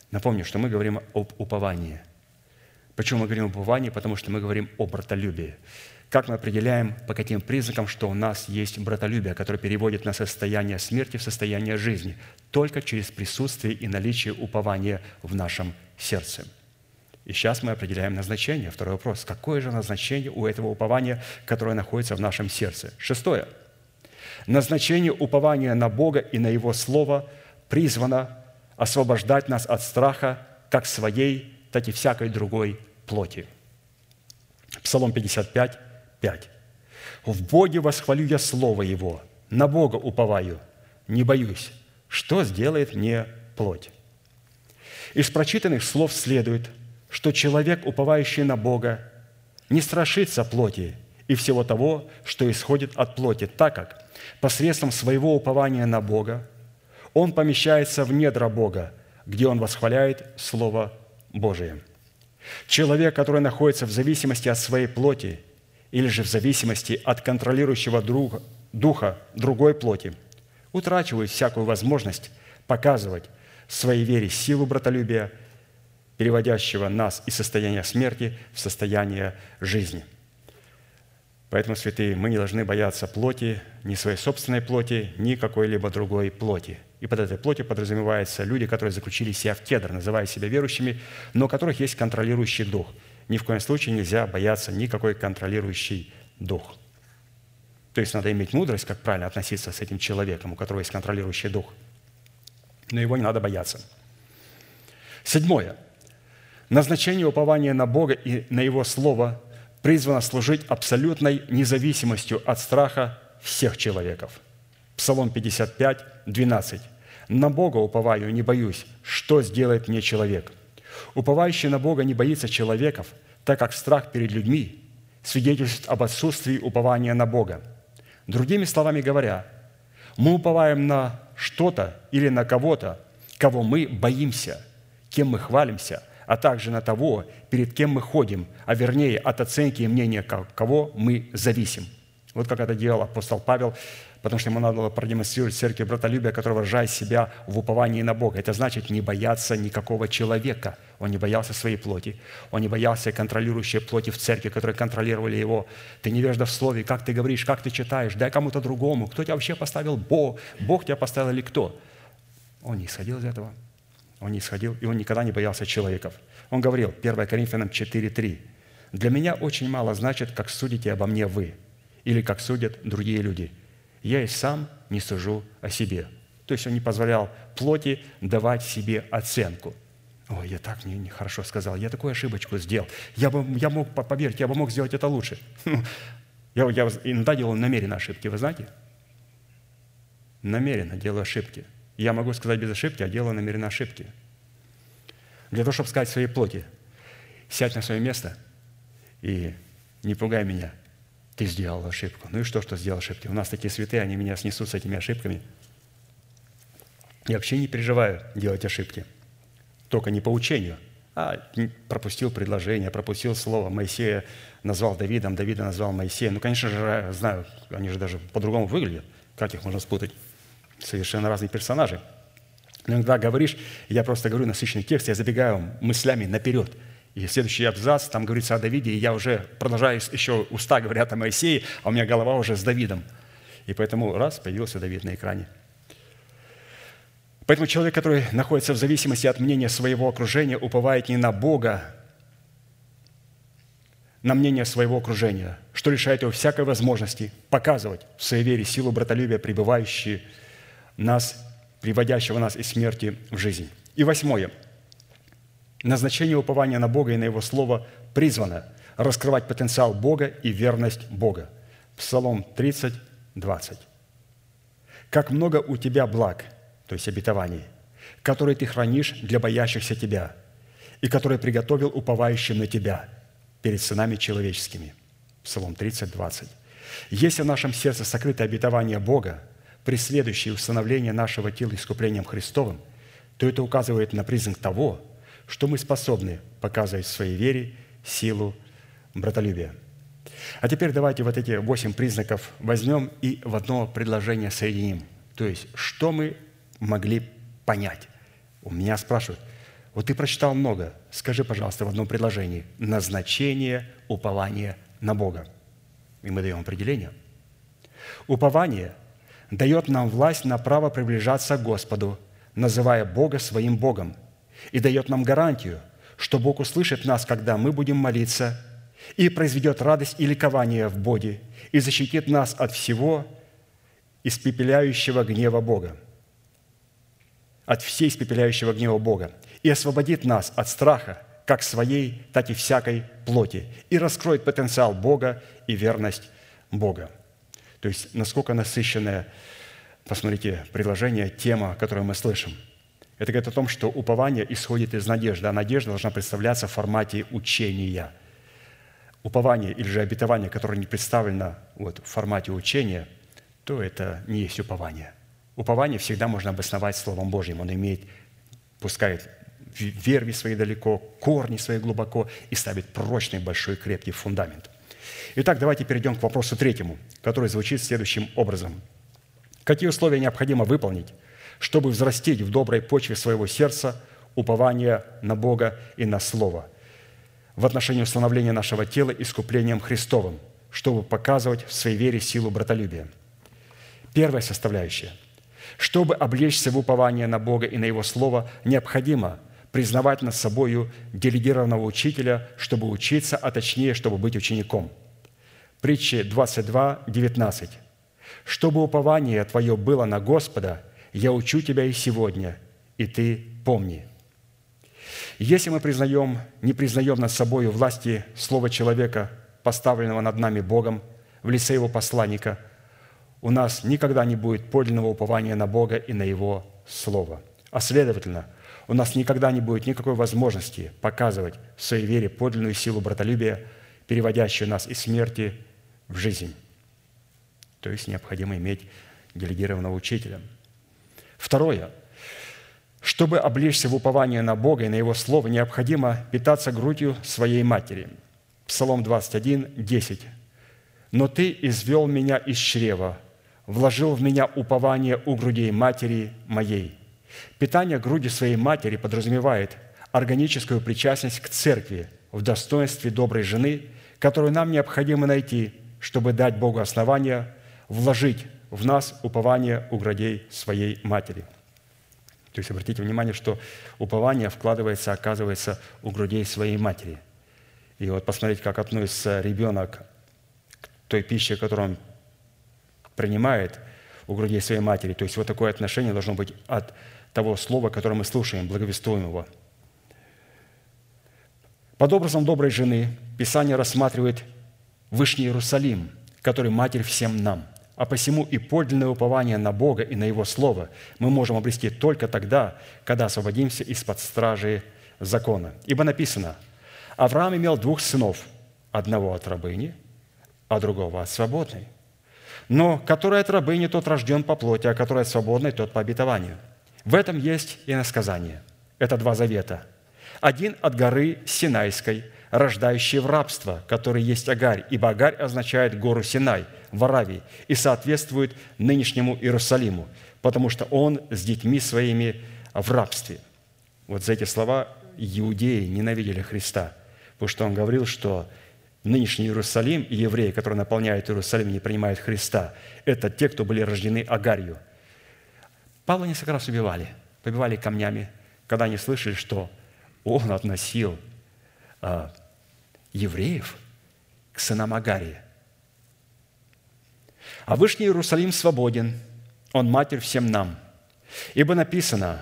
Напомню, что мы говорим об уповании. Почему мы говорим об уповании? Потому что мы говорим о братолюбии. Как мы определяем, по каким признакам, что у нас есть братолюбие, которое переводит нас из состояния смерти в состояние жизни? Только через присутствие и наличие упования в нашем сердце. И сейчас мы определяем назначение. Второй вопрос. Какое же назначение у этого упования, которое находится в нашем сердце? Шестое – Назначение упования на Бога и на Его Слово призвано освобождать нас от страха как своей, так и всякой другой плоти. Псалом 55, 5. «В Боге восхвалю я Слово Его, на Бога уповаю, не боюсь, что сделает мне плоть». Из прочитанных слов следует, что человек, уповающий на Бога, не страшится плоти и всего того, что исходит от плоти, так как посредством своего упования на Бога он помещается в недра Бога, где он восхваляет Слово Божие. Человек, который находится в зависимости от своей плоти или же в зависимости от контролирующего друга, духа другой плоти, утрачивает всякую возможность показывать своей вере силу братолюбия, переводящего нас из состояния смерти в состояние жизни – Поэтому, святые, мы не должны бояться плоти, ни своей собственной плоти, ни какой-либо другой плоти. И под этой плотью подразумеваются люди, которые заключили себя в кедр, называя себя верующими, но у которых есть контролирующий дух. Ни в коем случае нельзя бояться никакой контролирующий дух. То есть надо иметь мудрость, как правильно относиться с этим человеком, у которого есть контролирующий дух. Но его не надо бояться. Седьмое. Назначение упования на Бога и на Его Слово призвана служить абсолютной независимостью от страха всех человеков. Псалом 55, 12. «На Бога уповаю, не боюсь, что сделает мне человек». Уповающий на Бога не боится человеков, так как страх перед людьми свидетельствует об отсутствии упования на Бога. Другими словами говоря, мы уповаем на что-то или на кого-то, кого мы боимся, кем мы хвалимся – а также на того, перед кем мы ходим, а вернее от оценки и мнения кого мы зависим. Вот как это делал апостол Павел, потому что ему надо было продемонстрировать церкви братолюбия, который выражает себя в уповании на Бога. Это значит не бояться никакого человека. Он не боялся своей плоти. Он не боялся контролирующей плоти в церкви, которые контролировали его. Ты невежда в слове, как ты говоришь, как ты читаешь, дай кому-то другому. Кто тебя вообще поставил? Бог. Бог тебя поставил или кто? Он не исходил из этого. Он не исходил, и он никогда не боялся человеков. Он говорил, 1 Коринфянам 4.3, «Для меня очень мало значит, как судите обо мне вы, или как судят другие люди. Я и сам не сужу о себе». То есть он не позволял плоти давать себе оценку. Ой, я так нехорошо не, хорошо сказал, я такую ошибочку сделал. Я, бы, я мог, поверьте, я бы мог сделать это лучше. Я, я иногда делаю намеренно ошибки, вы знаете? Намеренно делаю ошибки – я могу сказать без ошибки, а делаю намеренно ошибки. Для того, чтобы сказать своей плоти, сядь на свое место и не пугай меня. Ты сделал ошибку. Ну и что, что сделал ошибки? У нас такие святые, они меня снесут с этими ошибками. Я вообще не переживаю делать ошибки. Только не по учению, а пропустил предложение, пропустил слово. Моисея назвал Давидом, Давида назвал Моисеем. Ну, конечно же, знаю, они же даже по-другому выглядят. Как их можно спутать? совершенно разные персонажи. Но иногда говоришь, я просто говорю насыщенный текст, я забегаю мыслями наперед. И следующий абзац, там говорится о Давиде, и я уже продолжаю, еще уста говорят о Моисее, а у меня голова уже с Давидом. И поэтому раз, появился Давид на экране. Поэтому человек, который находится в зависимости от мнения своего окружения, уповает не на Бога, на мнение своего окружения, что лишает его всякой возможности показывать в своей вере силу братолюбия, пребывающей нас, приводящего нас из смерти в жизнь. И восьмое. Назначение упования на Бога и на Его Слово призвано раскрывать потенциал Бога и верность Бога. Псалом 30, 20. «Как много у тебя благ, то есть обетований, которые ты хранишь для боящихся тебя, и которые приготовил уповающим на тебя перед сынами человеческими». Псалом 30, 20. Если в нашем сердце сокрыто обетование Бога, преследующие установление нашего тела искуплением Христовым, то это указывает на признак того, что мы способны показывать в своей вере силу братолюбия. А теперь давайте вот эти восемь признаков возьмем и в одно предложение соединим. То есть, что мы могли понять? У меня спрашивают, вот ты прочитал много, скажи, пожалуйста, в одном предложении назначение упования на Бога. И мы даем определение. Упование дает нам власть на право приближаться к Господу, называя Бога своим Богом, и дает нам гарантию, что Бог услышит нас, когда мы будем молиться, и произведет радость и ликование в Боге, и защитит нас от всего испепеляющего гнева Бога, от всей испепеляющего гнева Бога, и освободит нас от страха, как своей, так и всякой плоти, и раскроет потенциал Бога и верность Бога. То есть насколько насыщенное, посмотрите, предложение, тема, которую мы слышим. Это говорит о том, что упование исходит из надежды, а надежда должна представляться в формате учения. Упование или же обетование, которое не представлено вот, в формате учения, то это не есть упование. Упование всегда можно обосновать Словом Божьим. Он имеет пускает верви свои далеко, корни свои глубоко и ставит прочный, большой, крепкий фундамент. Итак, давайте перейдем к вопросу третьему, который звучит следующим образом. Какие условия необходимо выполнить, чтобы взрастить в доброй почве своего сердца упование на Бога и на Слово в отношении установления нашего тела искуплением Христовым, чтобы показывать в своей вере силу братолюбия? Первая составляющая. Чтобы облечься в упование на Бога и на Его Слово, необходимо – признавать над собою делегированного учителя, чтобы учиться, а точнее, чтобы быть учеником. Притчи 22, 19. «Чтобы упование твое было на Господа, я учу тебя и сегодня, и ты помни». Если мы признаем, не признаем над собой власти слова человека, поставленного над нами Богом, в лице Его посланника, у нас никогда не будет подлинного упования на Бога и на Его Слово. А следовательно – у нас никогда не будет никакой возможности показывать в своей вере подлинную силу братолюбия, переводящую нас из смерти в жизнь. То есть необходимо иметь делегированного учителя. Второе. Чтобы облечься в упование на Бога и на Его Слово, необходимо питаться грудью своей матери. Псалом 21, 10. «Но Ты извел меня из чрева, вложил в меня упование у грудей матери моей». Питание груди своей матери подразумевает органическую причастность к церкви в достоинстве доброй жены, которую нам необходимо найти, чтобы дать Богу основания вложить в нас упование у грудей своей матери. То есть обратите внимание, что упование вкладывается, оказывается, у грудей своей матери. И вот посмотреть, как относится ребенок к той пище, которую он принимает у грудей своей матери. То есть вот такое отношение должно быть от того слова, которое мы слушаем, благовествуемого. Под образом доброй жены Писание рассматривает Вышний Иерусалим, который Матерь всем нам. А посему и подлинное упование на Бога и на Его Слово мы можем обрести только тогда, когда освободимся из-под стражи закона. Ибо написано, Авраам имел двух сынов, одного от рабыни, а другого от свободной. Но который от рабыни, тот рожден по плоти, а который от свободной, тот по обетованию – в этом есть и насказание. Это два завета. Один от горы Синайской, рождающий в рабство, который есть Агарь, ибо Агарь означает гору Синай в Аравии и соответствует нынешнему Иерусалиму, потому что он с детьми своими в рабстве. Вот за эти слова иудеи ненавидели Христа, потому что он говорил, что нынешний Иерусалим и евреи, которые наполняют Иерусалим и не принимают Христа, это те, кто были рождены Агарью – Павла несколько раз убивали, побивали камнями, когда они слышали, что он относил а, евреев к сынам Агарии. А Вышний Иерусалим свободен, он матерь всем нам. Ибо написано,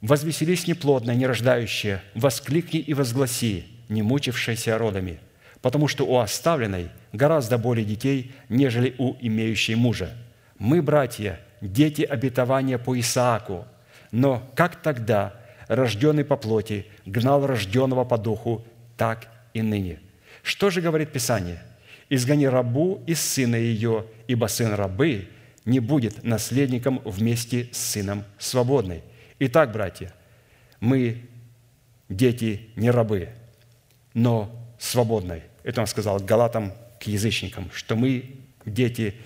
«Возвеселись неплодная, нерождающая, воскликни и возгласи, не мучившаяся родами, потому что у оставленной гораздо более детей, нежели у имеющей мужа. Мы, братья, дети обетования по Исааку. Но как тогда рожденный по плоти гнал рожденного по духу, так и ныне. Что же говорит Писание? «Изгони рабу из сына ее, ибо сын рабы не будет наследником вместе с сыном свободной». Итак, братья, мы дети не рабы, но свободной. Это он сказал Галатам к язычникам, что мы дети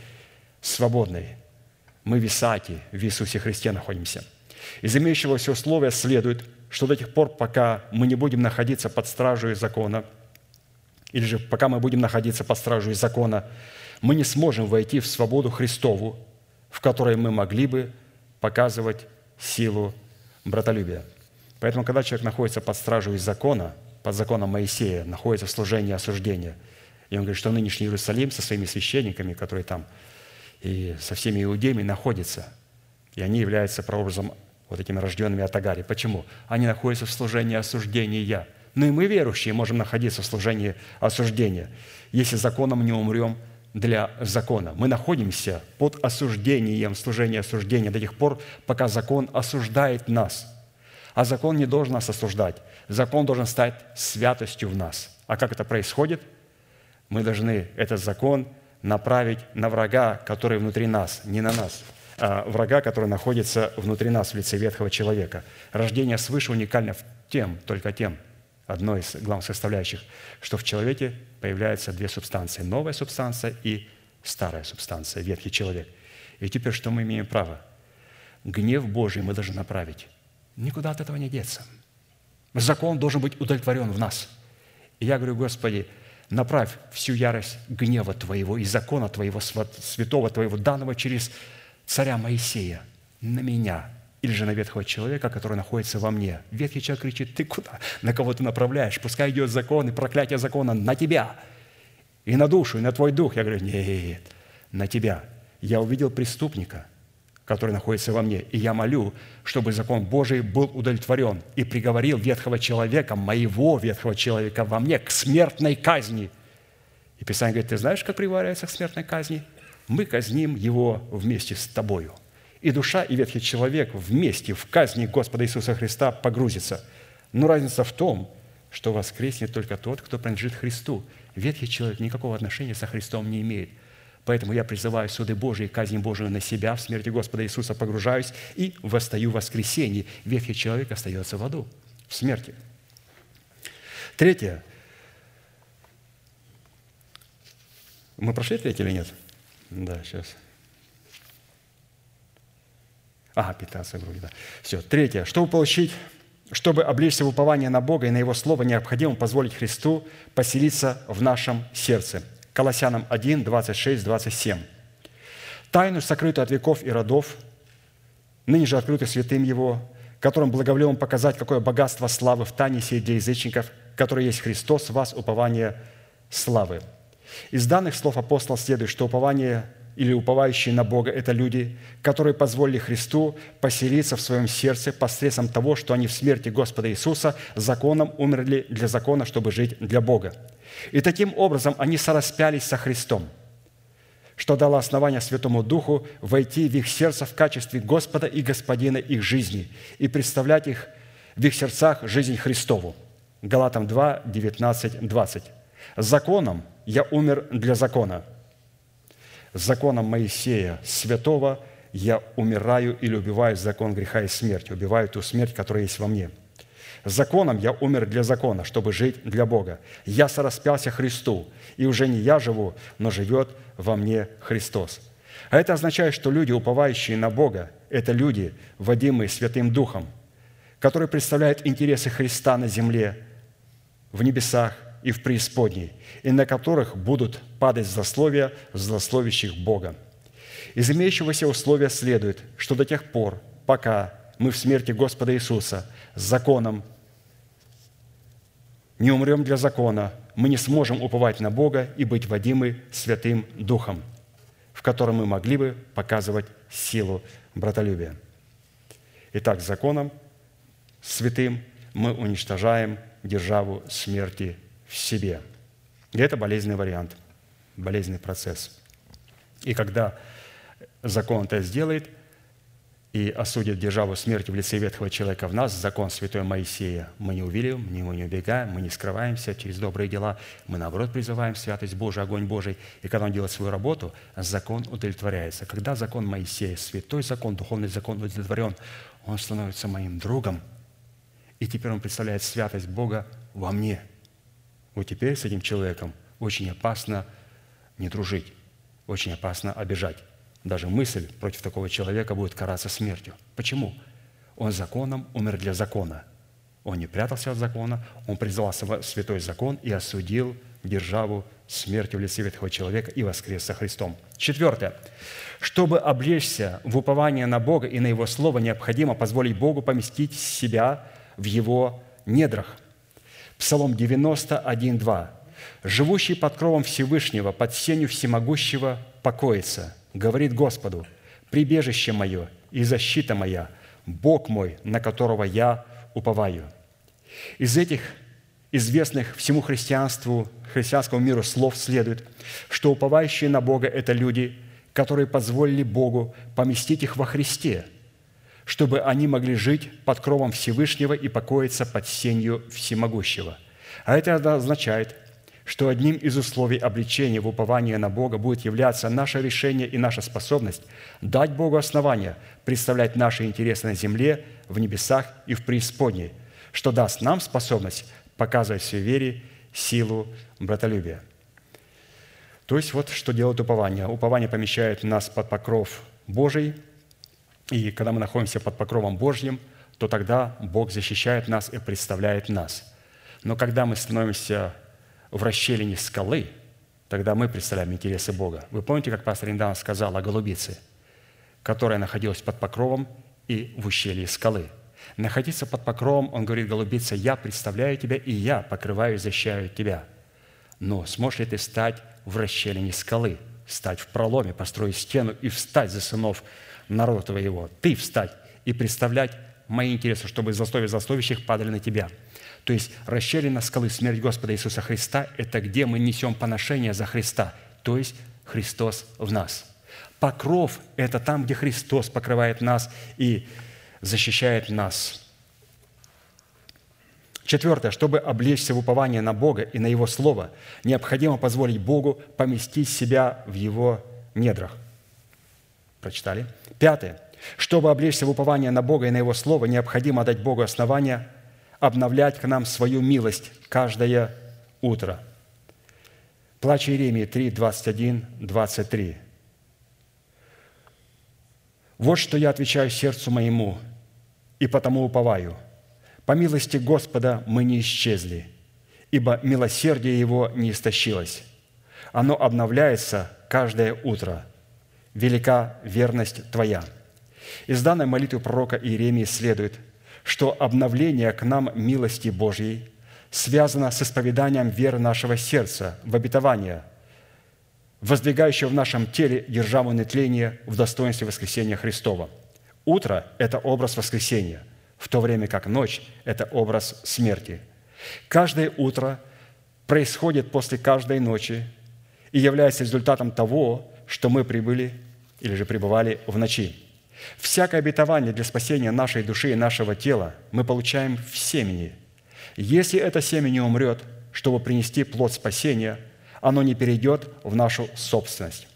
свободные. Мы в Исааке, в Иисусе Христе находимся. Из имеющегося условия следует, что до тех пор, пока мы не будем находиться под стражей закона, или же пока мы будем находиться под стражей закона, мы не сможем войти в свободу Христову, в которой мы могли бы показывать силу братолюбия. Поэтому, когда человек находится под стражей закона, под законом Моисея, находится в служении осуждения, и он говорит, что нынешний Иерусалим со своими священниками, которые там и со всеми иудеями находится. И они являются прообразом вот этими рожденными от Агари. Почему? Они находятся в служении осуждения. Но и мы, верующие, можем находиться в служении осуждения, если законом не умрем для закона. Мы находимся под осуждением, служения осуждения до тех пор, пока закон осуждает нас. А закон не должен нас осуждать. Закон должен стать святостью в нас. А как это происходит? Мы должны этот закон направить на врага, который внутри нас, не на нас. а, врага, который находится внутри нас в лице ветхого человека. Рождение свыше уникально тем, только тем, одной из главных составляющих, что в человеке появляются две субстанции. Новая субстанция и старая субстанция, ветхий человек. И теперь что мы имеем право? Гнев Божий мы должны направить. Никуда от этого не деться. Закон должен быть удовлетворен в нас. И я говорю, Господи, направь всю ярость гнева Твоего и закона Твоего, святого Твоего, данного через царя Моисея на меня или же на ветхого человека, который находится во мне. Ветхий человек кричит, ты куда? На кого ты направляешь? Пускай идет закон и проклятие закона на тебя и на душу, и на твой дух. Я говорю, нет, на тебя. Я увидел преступника, который находится во мне, и я молю, чтобы закон Божий был удовлетворен и приговорил ветхого человека, моего ветхого человека во мне к смертной казни. И Писание говорит, ты знаешь, как приговаривается к смертной казни? Мы казним его вместе с тобою. И душа, и ветхий человек вместе в казни Господа Иисуса Христа погрузится. Но разница в том, что воскреснет только тот, кто принадлежит Христу. Ветхий человек никакого отношения со Христом не имеет. Поэтому я призываю суды Божии казнь Божию на себя, в смерти Господа Иисуса погружаюсь и восстаю в воскресенье. Ветхий человек остается в аду, в смерти. Третье. Мы прошли третье или нет? Да, сейчас. Ага, 15 груди, да. Все. Третье. Чтобы получить чтобы облечься в упование на Бога и на Его Слово, необходимо позволить Христу поселиться в нашем сердце. Колоссянам 1, 26, 27. «Тайну, сокрытую от веков и родов, ныне же открытую святым Его, которым благоволил показать, какое богатство славы в тайне для язычников, который есть Христос, в вас упование славы». Из данных слов апостола следует, что упование или уповающие на Бога – это люди, которые позволили Христу поселиться в своем сердце посредством того, что они в смерти Господа Иисуса законом умерли для закона, чтобы жить для Бога. И таким образом они сораспялись со Христом, что дало основание Святому Духу войти в их сердце в качестве Господа и Господина их жизни и представлять их в их сердцах жизнь Христову. Галатам 2, 19, 20. «Законом я умер для закона, законом Моисея, святого, я умираю или убиваю закон греха и смерти, убиваю ту смерть, которая есть во мне. Законом я умер для закона, чтобы жить для Бога. Я сораспялся Христу, и уже не я живу, но живет во мне Христос. А это означает, что люди, уповающие на Бога, это люди, водимые Святым Духом, которые представляют интересы Христа на земле, в небесах и в преисподней, и на которых будут падать злословия злословящих Бога. Из имеющегося условия следует, что до тех пор, пока мы в смерти Господа Иисуса с законом не умрем для закона, мы не сможем уповать на Бога и быть водимы Святым Духом, в котором мы могли бы показывать силу братолюбия. Итак, законом святым мы уничтожаем державу смерти в себе. И это болезненный вариант, болезненный процесс. И когда закон это сделает и осудит державу смерти в лице ветхого человека в нас, закон святой Моисея, мы не увидим, мы не убегаем, мы не скрываемся через добрые дела, мы, наоборот, призываем святость Божию, огонь Божий. И когда он делает свою работу, закон удовлетворяется. Когда закон Моисея, святой закон, духовный закон удовлетворен, он становится моим другом, и теперь он представляет святость Бога во мне – вот теперь с этим человеком очень опасно не дружить, очень опасно обижать. Даже мысль против такого человека будет караться смертью. Почему? Он законом умер для закона. Он не прятался от закона, он призвал святой закон и осудил державу смертью в лице ветхого человека и воскрес со Христом. Четвертое. Чтобы облечься в упование на Бога и на Его Слово, необходимо позволить Богу поместить себя в Его недрах. Псалом 91, 2. «Живущий под кровом Всевышнего, под сенью всемогущего покоится, говорит Господу, прибежище мое и защита моя, Бог мой, на которого я уповаю». Из этих известных всему христианству, христианскому миру слов следует, что уповающие на Бога – это люди, которые позволили Богу поместить их во Христе – чтобы они могли жить под кровом Всевышнего и покоиться под сенью Всемогущего. А это означает, что одним из условий обличения в упование на Бога будет являться наше решение и наша способность дать Богу основания представлять наши интересы на земле, в небесах и в преисподней, что даст нам способность показывать в вере силу братолюбия. То есть вот что делает упование. Упование помещает нас под покров Божий, и когда мы находимся под покровом Божьим, то тогда Бог защищает нас и представляет нас. Но когда мы становимся в расщелине скалы, тогда мы представляем интересы Бога. Вы помните, как пастор Индан сказал о голубице, которая находилась под покровом и в ущелье скалы. Находиться под покровом, он говорит, голубица, я представляю тебя, и я покрываю и защищаю тебя. Но сможешь ли ты стать в расщелине скалы, стать в проломе, построить стену и встать за сынов народа твоего? Ты встать и представлять мои интересы, чтобы застове застовящих падали на тебя – то есть расщелина скалы, смерть Господа Иисуса Христа – это где мы несем поношение за Христа, то есть Христос в нас. Покров – это там, где Христос покрывает нас и защищает нас. Четвертое. Чтобы облечься в упование на Бога и на Его Слово, необходимо позволить Богу поместить себя в Его недрах. Прочитали? Пятое. Чтобы облечься в упование на Бога и на Его Слово, необходимо дать Богу основания – обновлять к нам свою милость каждое утро. Плач Иеремии 3, 21, 23. «Вот что я отвечаю сердцу моему, и потому уповаю. По милости Господа мы не исчезли, ибо милосердие Его не истощилось. Оно обновляется каждое утро. Велика верность Твоя». Из данной молитвы пророка Иеремии следует – что обновление к нам милости Божьей связано с исповеданием веры нашего сердца в обетование, воздвигающего в нашем теле державу нетления в достоинстве воскресения Христова. Утро – это образ воскресения, в то время как ночь – это образ смерти. Каждое утро происходит после каждой ночи и является результатом того, что мы прибыли или же пребывали в ночи. Всякое обетование для спасения нашей души и нашего тела мы получаем в семени. Если это семя не умрет, чтобы принести плод спасения, оно не перейдет в нашу собственность.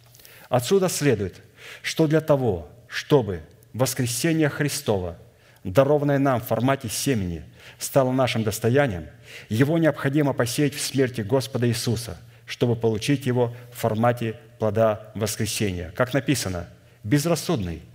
Отсюда следует, что для того, чтобы воскресение Христова, дарованное нам в формате семени, стало нашим достоянием, его необходимо посеять в смерти Господа Иисуса, чтобы получить его в формате плода воскресения. Как написано, безрассудный –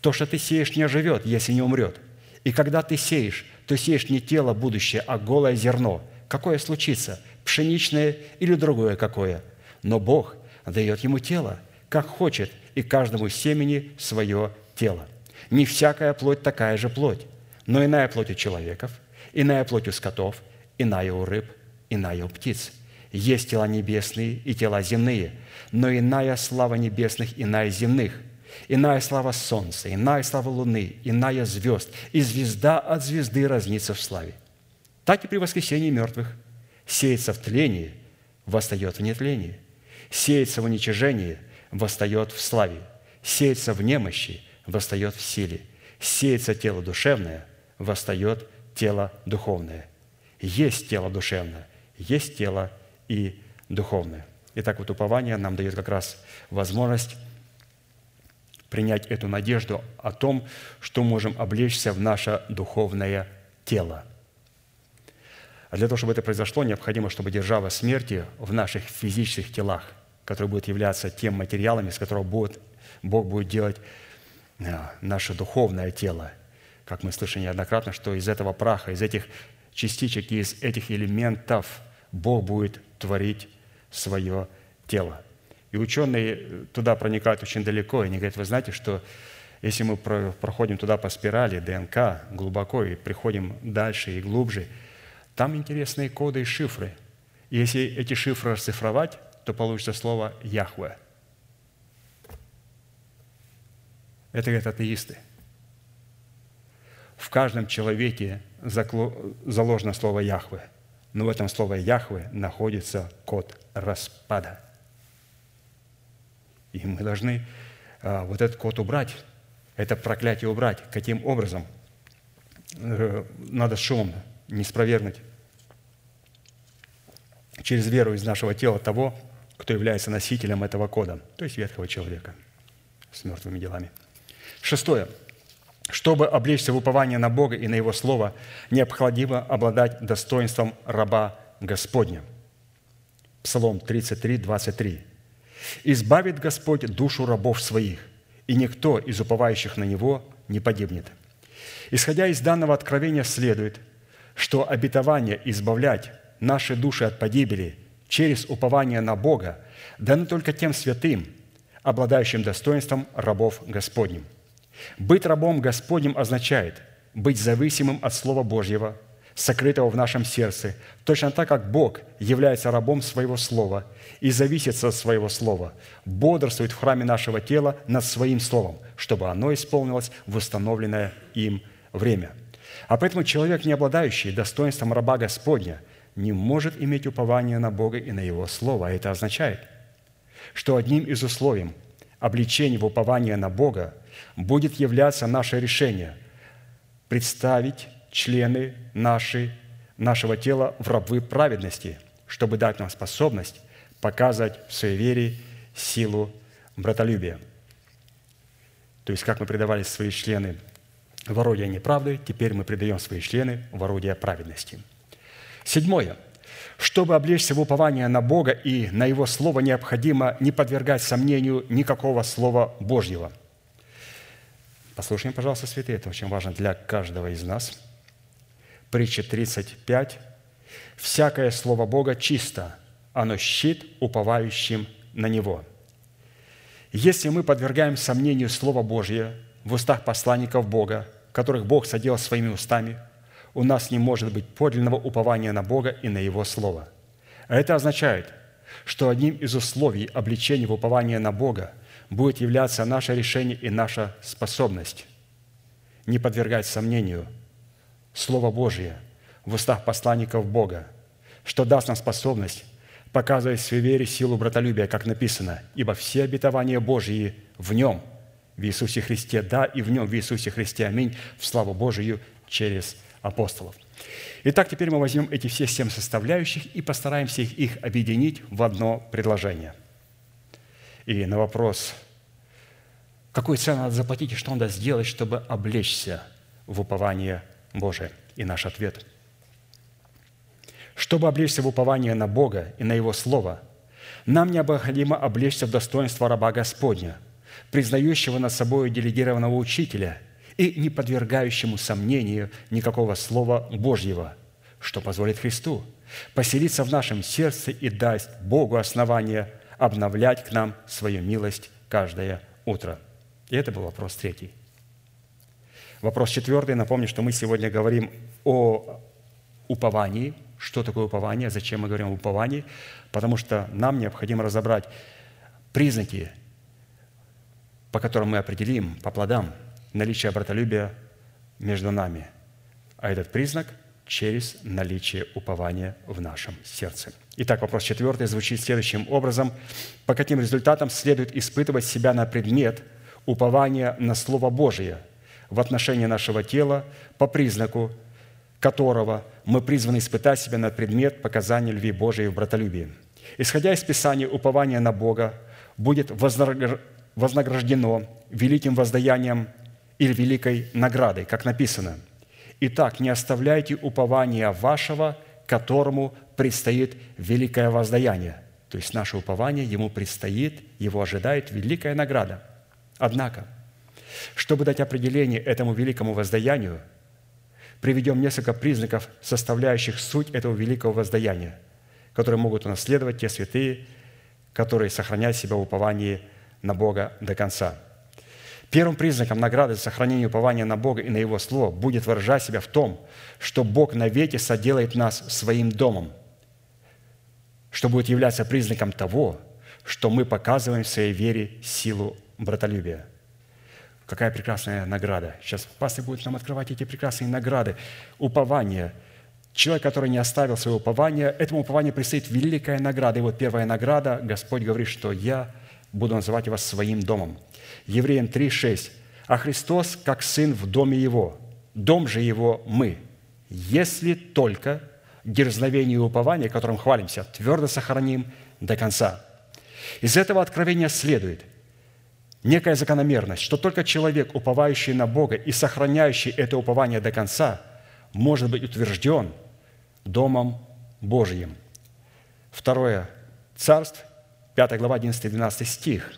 то, что ты сеешь, не оживет, если не умрет. И когда ты сеешь, то сеешь не тело будущее, а голое зерно. Какое случится? Пшеничное или другое какое? Но Бог дает ему тело, как хочет, и каждому семени свое тело. Не всякая плоть такая же плоть, но иная плоть у человеков, иная плоть у скотов, иная у рыб, иная у птиц. Есть тела небесные и тела земные, но иная слава небесных, иная земных – иная слава солнца, иная слава луны, иная звезд, и звезда от звезды разнится в славе. Так и при воскресении мертвых сеется в тлении, восстает в нетлении, сеется в уничижении, восстает в славе, сеется в немощи, восстает в силе, сеется тело душевное, восстает тело духовное. Есть тело душевное, есть тело и духовное. Итак, вот упование нам дает как раз возможность принять эту надежду о том, что можем облечься в наше духовное тело. А для того, чтобы это произошло, необходимо, чтобы держава смерти в наших физических телах, которые будут являться тем материалами, из которого будет, Бог будет делать а, наше духовное тело. Как мы слышали неоднократно, что из этого праха, из этих частичек, из этих элементов Бог будет творить свое тело. И ученые туда проникают очень далеко, и они говорят, вы знаете, что если мы проходим туда по спирали ДНК глубоко и приходим дальше и глубже, там интересные коды и шифры. И если эти шифры расцифровать, то получится слово «Яхве». Это говорят атеисты. В каждом человеке заложено слово «Яхве», но в этом слове «Яхве» находится код распада – и мы должны а, вот этот код убрать, это проклятие убрать. Каким образом? Э, надо шумом не спровергнуть через веру из нашего тела того, кто является носителем этого кода, то есть ветхого человека с мертвыми делами. Шестое. Чтобы облечься в упование на Бога и на Его Слово, необходимо обладать достоинством раба Господня. Псалом 33, 23. «Избавит Господь душу рабов своих, и никто из уповающих на Него не погибнет». Исходя из данного откровения следует, что обетование избавлять наши души от погибели через упование на Бога дано только тем святым, обладающим достоинством рабов Господним. Быть рабом Господним означает быть зависимым от Слова Божьего, сокрытого в нашем сердце, точно так, как Бог является рабом своего Слова и зависит от своего Слова, бодрствует в храме нашего тела над своим Словом, чтобы оно исполнилось в установленное им время. А поэтому человек, не обладающий достоинством раба Господня, не может иметь упования на Бога и на Его Слово. А это означает, что одним из условий обличения в упование на Бога будет являться наше решение представить члены нашей, нашего тела в рабы праведности, чтобы дать нам способность показывать в своей вере силу братолюбия. То есть, как мы предавали свои члены в орудие неправды, теперь мы предаем свои члены в орудие праведности. Седьмое. Чтобы облечься в упование на Бога и на Его Слово, необходимо не подвергать сомнению никакого Слова Божьего. Послушаем, пожалуйста, святые, это очень важно для каждого из нас. Притча 35. «Всякое Слово Бога чисто, оно щит уповающим на Него». Если мы подвергаем сомнению Слово Божье в устах посланников Бога, которых Бог соделал своими устами, у нас не может быть подлинного упования на Бога и на Его Слово. А это означает, что одним из условий обличения в упование на Бога будет являться наше решение и наша способность не подвергать сомнению Слово Божье в устах посланников Бога, что даст нам способность показывать в своей вере силу братолюбия, как написано, «Ибо все обетования Божьи в Нем – в Иисусе Христе, да, и в Нем, в Иисусе Христе, аминь, в славу Божию через апостолов. Итак, теперь мы возьмем эти все семь составляющих и постараемся их, их объединить в одно предложение. И на вопрос, какую цену надо заплатить и что надо сделать, чтобы облечься в упование Божие? И наш ответ – чтобы облечься в упование на Бога и на Его Слово, нам необходимо облечься в достоинство раба Господня – признающего над собой делегированного учителя и не подвергающему сомнению никакого слова Божьего, что позволит Христу поселиться в нашем сердце и даст Богу основание обновлять к нам свою милость каждое утро. И это был вопрос третий. Вопрос четвертый. Напомню, что мы сегодня говорим о уповании. Что такое упование? Зачем мы говорим о уповании? Потому что нам необходимо разобрать признаки по которым мы определим по плодам наличие братолюбия между нами. А этот признак через наличие упования в нашем сердце. Итак, вопрос четвертый звучит следующим образом. По каким результатам следует испытывать себя на предмет упования на Слово Божие в отношении нашего тела по признаку которого мы призваны испытать себя на предмет показания любви Божией в братолюбии. Исходя из Писания, упование на Бога будет вознаграждено великим воздаянием или великой наградой, как написано. Итак, не оставляйте упования вашего, которому предстоит великое воздаяние. То есть наше упование, ему предстоит, его ожидает великая награда. Однако, чтобы дать определение этому великому воздаянию, приведем несколько признаков, составляющих суть этого великого воздаяния, которые могут унаследовать те святые, которые сохраняют себя в уповании на Бога до конца. Первым признаком награды за сохранение упования на Бога и на Его Слово будет выражать себя в том, что Бог навеки соделает нас своим домом, что будет являться признаком того, что мы показываем в своей вере силу братолюбия. Какая прекрасная награда. Сейчас пастор будет нам открывать эти прекрасные награды. Упование. Человек, который не оставил свое упование, этому упованию предстоит великая награда. И вот первая награда, Господь говорит, что «Я буду называть вас своим домом». Евреям 3,6. «А Христос, как Сын в доме Его, дом же Его мы, если только дерзновение и упование, которым хвалимся, твердо сохраним до конца. Из этого откровения следует некая закономерность, что только человек, уповающий на Бога и сохраняющий это упование до конца, может быть утвержден Домом Божьим. Второе. Царств, 5 глава, 11-12 стих.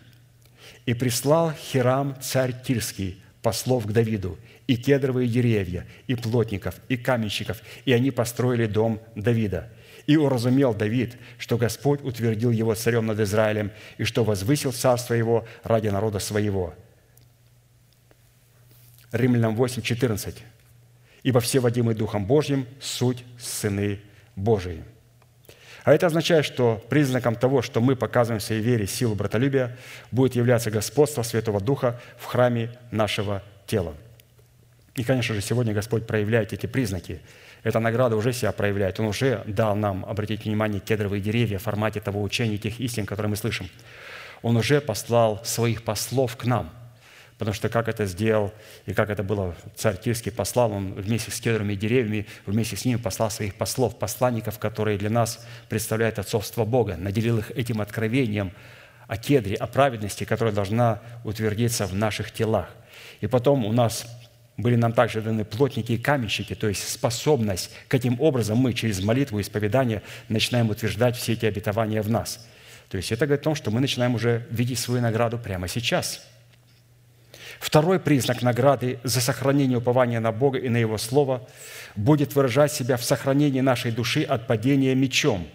«И прислал Хирам, царь Тирский, послов к Давиду, и кедровые деревья, и плотников, и каменщиков, и они построили дом Давида. И уразумел Давид, что Господь утвердил его царем над Израилем, и что возвысил царство его ради народа своего». Римлянам 8, 14. «Ибо все водимые Духом Божьим – суть сыны Божии». А это означает, что признаком того, что мы показываем в своей вере силу братолюбия, будет являться господство Святого Духа в храме нашего тела. И, конечно же, сегодня Господь проявляет эти признаки. Эта награда уже себя проявляет. Он уже дал нам, обратить внимание, кедровые деревья в формате того учения, тех истин, которые мы слышим. Он уже послал своих послов к нам – Потому что как это сделал и как это было, царь Тирский послал, он вместе с кедровыми деревьями, вместе с ними послал своих послов, посланников, которые для нас представляют отцовство Бога, наделил их этим откровением о кедре, о праведности, которая должна утвердиться в наших телах. И потом у нас были нам также даны плотники и каменщики, то есть способность, каким образом мы через молитву и исповедание начинаем утверждать все эти обетования в нас. То есть это говорит о том, что мы начинаем уже видеть свою награду прямо сейчас – Второй признак награды за сохранение упования на Бога и на Его Слово будет выражать себя в сохранении нашей души от падения мечом,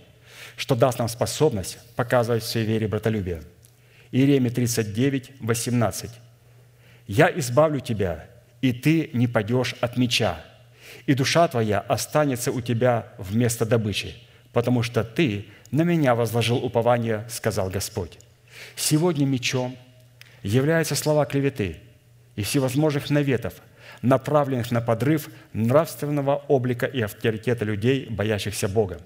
что даст нам способность показывать в своей вере братолюбие. Иеремия 39, 18. «Я избавлю тебя, и ты не падешь от меча, и душа твоя останется у тебя вместо добычи, потому что ты на меня возложил упование, сказал Господь». Сегодня мечом являются слова клеветы – и всевозможных наветов, направленных на подрыв нравственного облика и авторитета людей, боящихся Бога.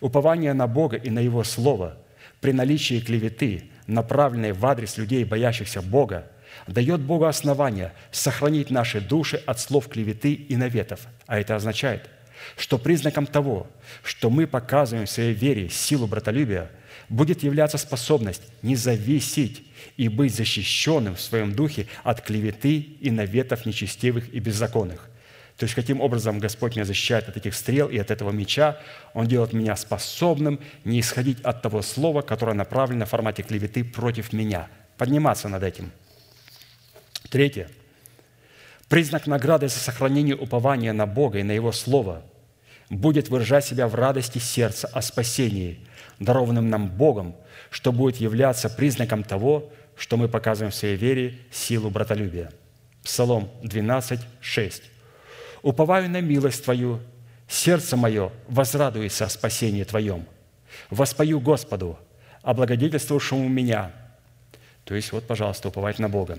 Упование на Бога и на Его Слово при наличии клеветы, направленной в адрес людей, боящихся Бога, дает Богу основание сохранить наши души от слов клеветы и наветов. А это означает, что признаком того, что мы показываем в своей вере силу братолюбия, будет являться способность не зависеть и быть защищенным в своем духе от клеветы и наветов нечестивых и беззаконных. То есть, каким образом Господь меня защищает от этих стрел и от этого меча, Он делает меня способным не исходить от того слова, которое направлено в формате клеветы против меня, подниматься над этим. Третье. Признак награды за сохранение упования на Бога и на Его Слово будет выражать себя в радости сердца о спасении, дарованном нам Богом, что будет являться признаком того, что мы показываем в своей вере силу братолюбия. Псалом 12, 6. «Уповаю на милость Твою, сердце мое возрадуется о спасении Твоем. Воспою Господу, облагодетельствовавшему меня». То есть, вот, пожалуйста, уповать на Бога.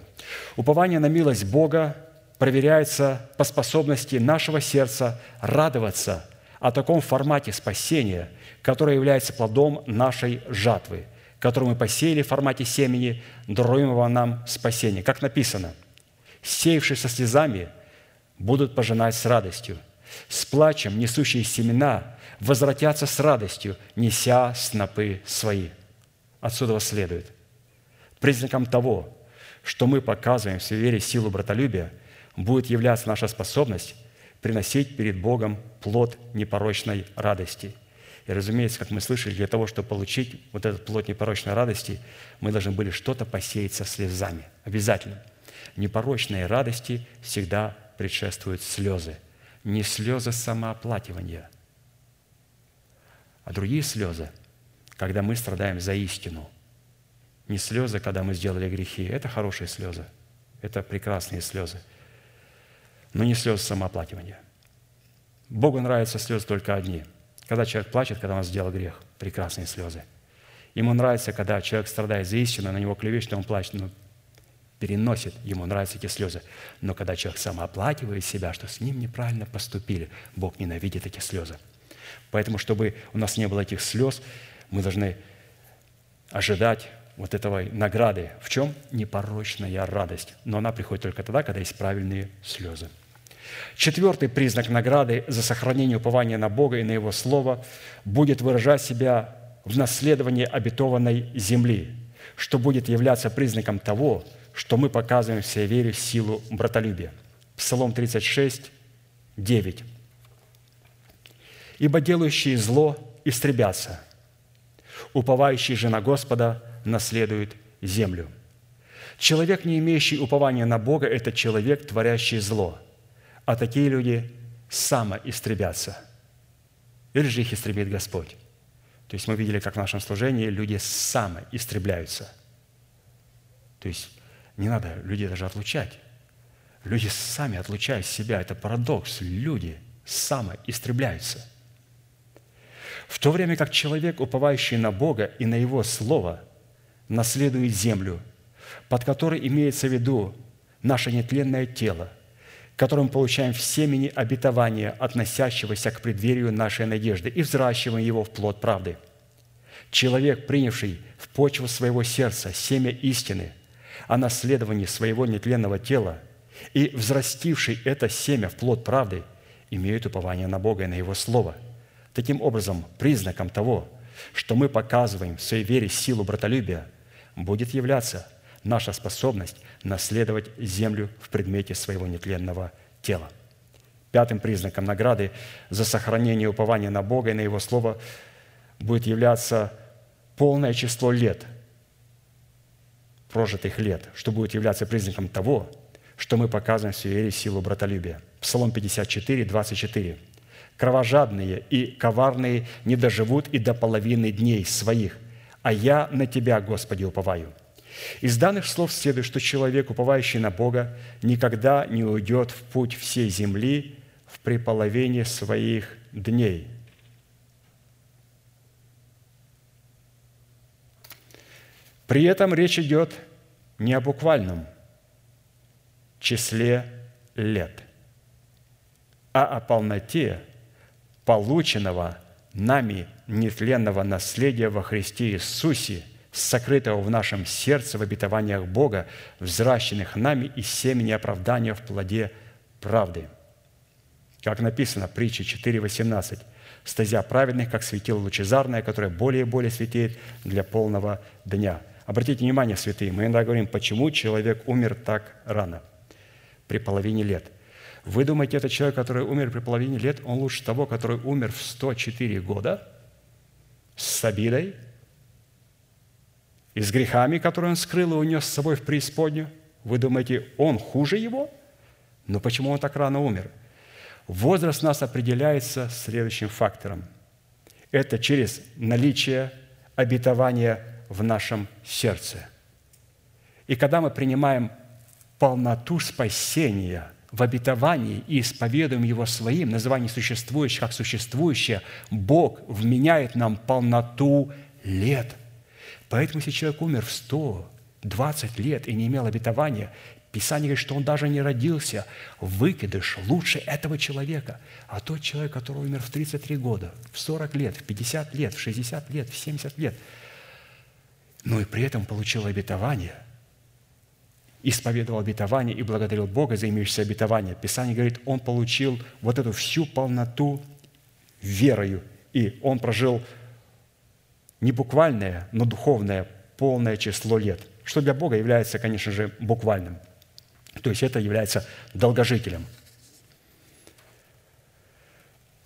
Упование на милость Бога проверяется по способности нашего сердца радоваться о таком формате спасения, которое является плодом нашей жатвы – которую мы посеяли в формате семени, даруемого нам спасения. Как написано, «Сеявшие со слезами будут пожинать с радостью, с плачем несущие семена возвратятся с радостью, неся снопы свои». Отсюда следует. Признаком того, что мы показываем в вере силу братолюбия, будет являться наша способность приносить перед Богом плод непорочной радости – и, разумеется, как мы слышали, для того, чтобы получить вот этот плод непорочной радости, мы должны были что-то посеять со слезами. Обязательно. Непорочной радости всегда предшествуют слезы. Не слезы самооплакивания, а другие слезы, когда мы страдаем за истину. Не слезы, когда мы сделали грехи. Это хорошие слезы. Это прекрасные слезы. Но не слезы самооплакивания. Богу нравятся слезы только одни – когда человек плачет, когда он сделал грех, прекрасные слезы. Ему нравится, когда человек страдает за истину, на него клевещет, он плачет, но переносит, ему нравятся эти слезы. Но когда человек самооплакивает себя, что с ним неправильно поступили, Бог ненавидит эти слезы. Поэтому, чтобы у нас не было этих слез, мы должны ожидать вот этого награды. В чем? Непорочная радость. Но она приходит только тогда, когда есть правильные слезы. Четвертый признак награды за сохранение упования на Бога и на Его Слово будет выражать себя в наследовании обетованной земли, что будет являться признаком того, что мы показываем всей вере силу братолюбия. Псалом 36, 9. «Ибо делающие зло истребятся, уповающий же на Господа наследует землю». Человек, не имеющий упования на Бога, это человек, творящий зло. А такие люди самоистребятся. Или же их истребит Господь. То есть мы видели, как в нашем служении люди самоистребляются. То есть не надо людей даже отлучать. Люди сами отлучают себя. Это парадокс. Люди самоистребляются. В то время как человек, уповающий на Бога и на Его Слово, наследует землю – под которой имеется в виду наше нетленное тело, которым получаем в семени обетования, относящегося к преддверию нашей надежды, и взращиваем его в плод правды. Человек, принявший в почву своего сердца семя истины о наследовании своего нетленного тела и взрастивший это семя в плод правды, имеет упование на Бога и на Его Слово. Таким образом, признаком того, что мы показываем в своей вере силу братолюбия, будет являться – наша способность наследовать землю в предмете своего нетленного тела. Пятым признаком награды за сохранение упования на Бога и на Его Слово будет являться полное число лет, прожитых лет, что будет являться признаком того, что мы показываем в вере силу братолюбия. Псалом 54, 24. «Кровожадные и коварные не доживут и до половины дней своих, а я на Тебя, Господи, уповаю». Из данных слов следует, что человек, уповающий на Бога, никогда не уйдет в путь всей земли в приполовине своих дней. При этом речь идет не о буквальном числе лет, а о полноте полученного нами нетленного наследия во Христе Иисусе – сокрытого в нашем сердце в обетованиях Бога, взращенных нами из семени оправдания в плоде правды. Как написано, притча 4.18. «Стезя праведных, как светило лучезарное, которое более и более светит для полного дня». Обратите внимание, святые, мы иногда говорим, почему человек умер так рано, при половине лет. Вы думаете, этот человек, который умер при половине лет, он лучше того, который умер в 104 года с обидой, и с грехами, которые он скрыл и унес с собой в преисподнюю? Вы думаете, он хуже его? Но почему он так рано умер? Возраст нас определяется следующим фактором. Это через наличие обетования в нашем сердце. И когда мы принимаем полноту спасения в обетовании и исповедуем его своим, называние существующее как существующее, Бог вменяет нам полноту лет – Поэтому, если человек умер в 120 лет и не имел обетования, Писание говорит, что он даже не родился. Выкидыш лучше этого человека. А тот человек, который умер в 33 года, в 40 лет, в 50 лет, в 60 лет, в 70 лет, но и при этом получил обетование, исповедовал обетование и благодарил Бога за имеющееся обетование. Писание говорит, он получил вот эту всю полноту верою, и он прожил не буквальное, но духовное полное число лет, что для Бога является, конечно же, буквальным. То есть это является долгожителем.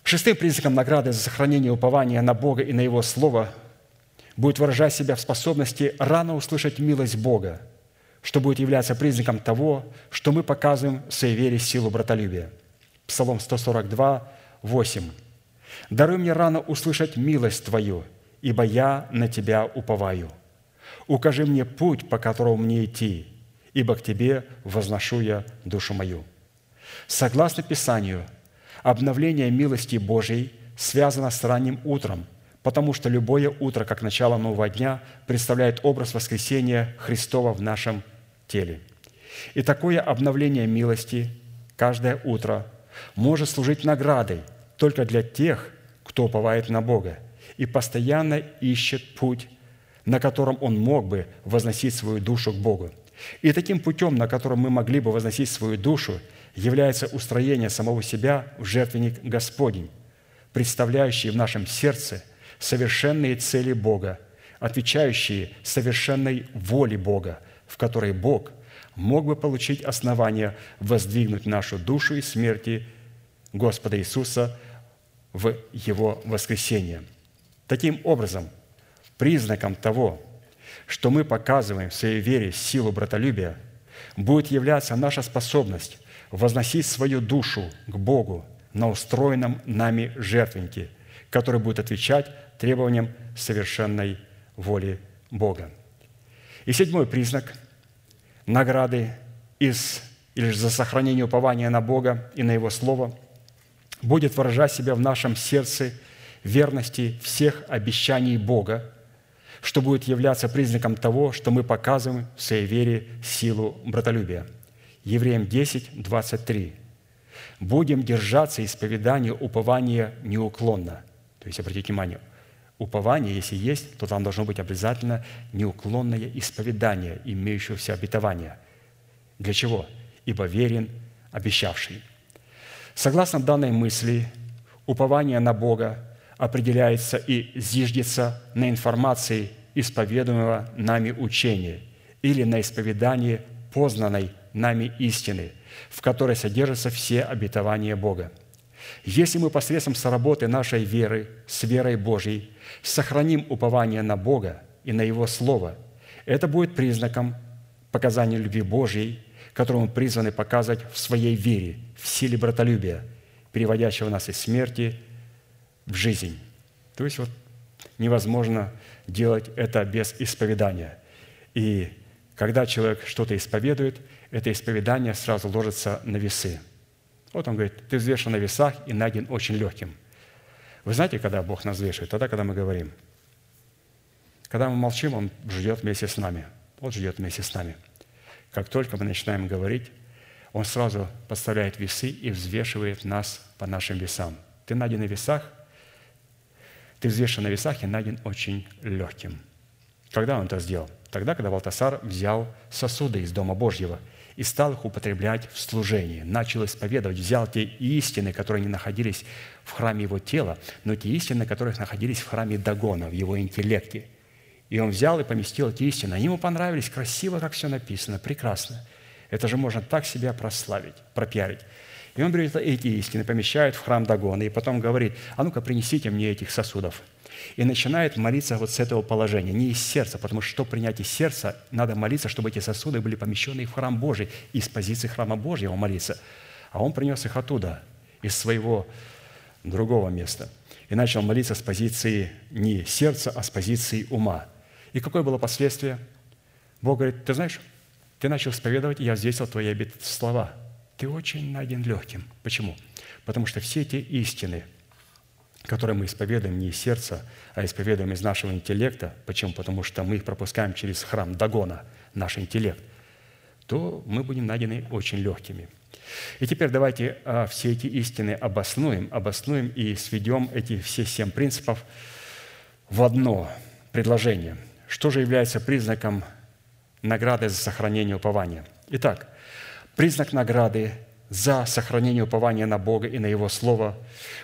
Шестым признаком награды за сохранение упования на Бога и на Его Слово будет выражать себя в способности рано услышать милость Бога, что будет являться признаком того, что мы показываем в своей вере силу братолюбия. Псалом 142, 8. «Даруй мне рано услышать милость Твою, ибо я на Тебя уповаю. Укажи мне путь, по которому мне идти, ибо к Тебе возношу я душу мою». Согласно Писанию, обновление милости Божьей связано с ранним утром, потому что любое утро, как начало нового дня, представляет образ воскресения Христова в нашем теле. И такое обновление милости каждое утро может служить наградой только для тех, кто уповает на Бога – и постоянно ищет путь, на котором он мог бы возносить свою душу к Богу. И таким путем, на котором мы могли бы возносить свою душу, является устроение самого себя в жертвенник Господень, представляющий в нашем сердце совершенные цели Бога, отвечающие совершенной воле Бога, в которой Бог мог бы получить основание воздвигнуть нашу душу из смерти Господа Иисуса в Его воскресение. Таким образом, признаком того, что мы показываем в своей вере силу братолюбия, будет являться наша способность возносить свою душу к Богу на устроенном нами жертвеннике, который будет отвечать требованиям совершенной воли Бога. И седьмой признак награды из, или же за сохранение упования на Бога и на Его Слово будет выражать себя в нашем сердце верности всех обещаний Бога, что будет являться признаком того, что мы показываем в своей вере силу братолюбия. Евреям 10, 23. «Будем держаться исповедания упования неуклонно». То есть, обратите внимание, упование, если есть, то там должно быть обязательно неуклонное исповедание имеющегося обетования. Для чего? Ибо верен обещавший. Согласно данной мысли, упование на Бога определяется и зиждется на информации исповедуемого нами учения или на исповедании познанной нами истины, в которой содержатся все обетования Бога. Если мы посредством соработы нашей веры с верой Божьей сохраним упование на Бога и на Его Слово, это будет признаком показания любви Божьей, которую мы призваны показывать в своей вере, в силе братолюбия, переводящего нас из смерти в жизнь. То есть вот невозможно делать это без исповедания. И когда человек что-то исповедует, это исповедание сразу ложится на весы. Вот он говорит, ты взвешен на весах и найден очень легким. Вы знаете, когда Бог нас взвешивает? Тогда, когда мы говорим. Когда мы молчим, Он ждет вместе с нами. Он ждет вместе с нами. Как только мы начинаем говорить, Он сразу подставляет весы и взвешивает нас по нашим весам. Ты найден на весах, ты взвешен на весах и найден очень легким. Когда Он это сделал? Тогда, когда Валтасар взял сосуды из Дома Божьего и стал их употреблять в служении, начал исповедовать, взял те истины, которые не находились в храме его тела, но те истины, которые находились в храме Дагона, в его интеллекте. И он взял и поместил эти истины. Они ему понравились, красиво, как все написано, прекрасно. Это же можно так себя прославить, пропиарить. И он берет эти истины, помещает в храм Дагона, и потом говорит, а ну-ка принесите мне этих сосудов – и начинает молиться вот с этого положения, не из сердца, потому что, чтобы принять из сердца, надо молиться, чтобы эти сосуды были помещены в храм Божий, из позиции храма Божьего молиться. А он принес их оттуда, из своего другого места. И начал молиться с позиции не сердца, а с позиции ума. И какое было последствие? Бог говорит, ты знаешь, ты начал исповедовать, и я взвесил твои слова. Ты очень найден легким. Почему? Потому что все эти истины – которые мы исповедуем не из сердца, а исповедуем из нашего интеллекта, почему? Потому что мы их пропускаем через храм Дагона, наш интеллект, то мы будем найдены очень легкими. И теперь давайте а, все эти истины обоснуем, обоснуем и сведем эти все семь принципов в одно предложение. Что же является признаком награды за сохранение упования? Итак, признак награды за сохранение упования на Бога и на Его Слово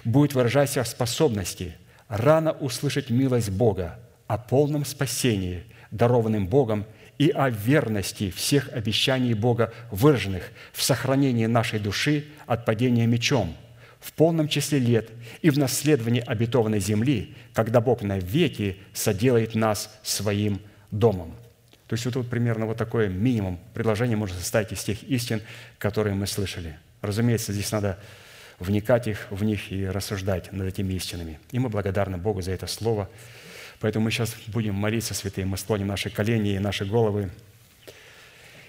будет выражать себя в способности рано услышать милость Бога о полном спасении, дарованном Богом, и о верности всех обещаний Бога, выраженных в сохранении нашей души от падения мечом, в полном числе лет и в наследовании обетованной земли, когда Бог навеки соделает нас своим домом. То есть вот тут примерно вот такое минимум предложение можно составить из тех истин, которые мы слышали. Разумеется, здесь надо вникать их, в них и рассуждать над этими истинами. И мы благодарны Богу за это слово. Поэтому мы сейчас будем молиться, святые, мы склоним наши колени и наши головы,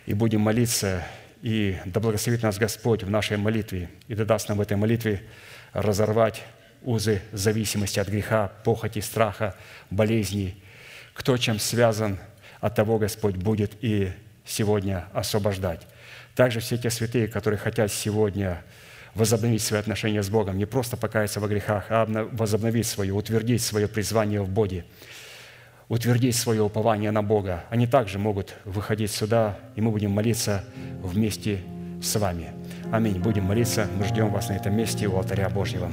и будем молиться, и да благословит нас Господь в нашей молитве, и да даст нам в этой молитве разорвать узы зависимости от греха, похоти, страха, болезней. Кто чем связан – от того Господь будет и сегодня освобождать. Также все те святые, которые хотят сегодня возобновить свои отношения с Богом, не просто покаяться во грехах, а возобновить свое, утвердить свое призвание в Боге, утвердить свое упование на Бога. Они также могут выходить сюда, и мы будем молиться вместе с вами. Аминь. Будем молиться. Мы ждем вас на этом месте у алтаря Божьего.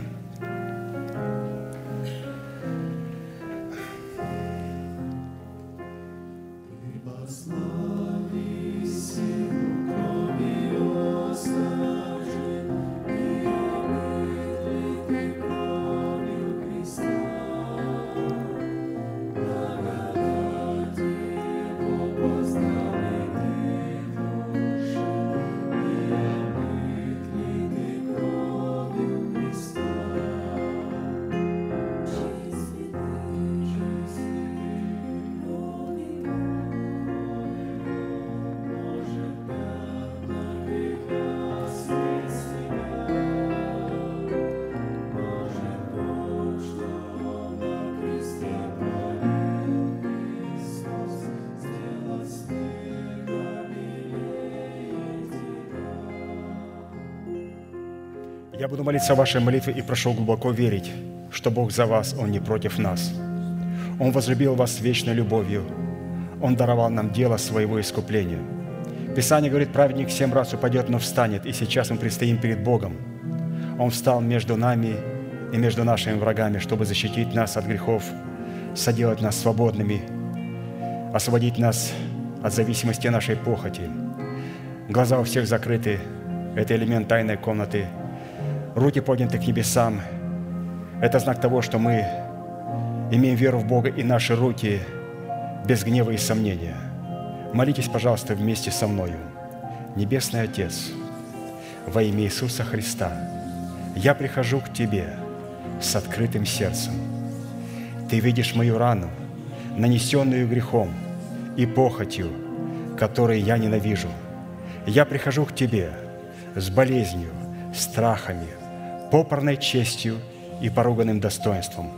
О вашей молитве и прошу глубоко верить, что Бог за вас, Он не против нас. Он возлюбил вас вечной любовью. Он даровал нам дело своего искупления. Писание говорит, праведник семь раз упадет, но встанет, и сейчас мы предстоим перед Богом. Он встал между нами и между нашими врагами, чтобы защитить нас от грехов, соделать нас свободными, освободить нас от зависимости нашей похоти. Глаза у всех закрыты. Это элемент тайной комнаты – руки подняты к небесам. Это знак того, что мы имеем веру в Бога, и наши руки без гнева и сомнения. Молитесь, пожалуйста, вместе со мною. Небесный Отец, во имя Иисуса Христа, я прихожу к Тебе с открытым сердцем. Ты видишь мою рану, нанесенную грехом и похотью, которые я ненавижу. Я прихожу к Тебе с болезнью, страхами, попорной честью и поруганным достоинством.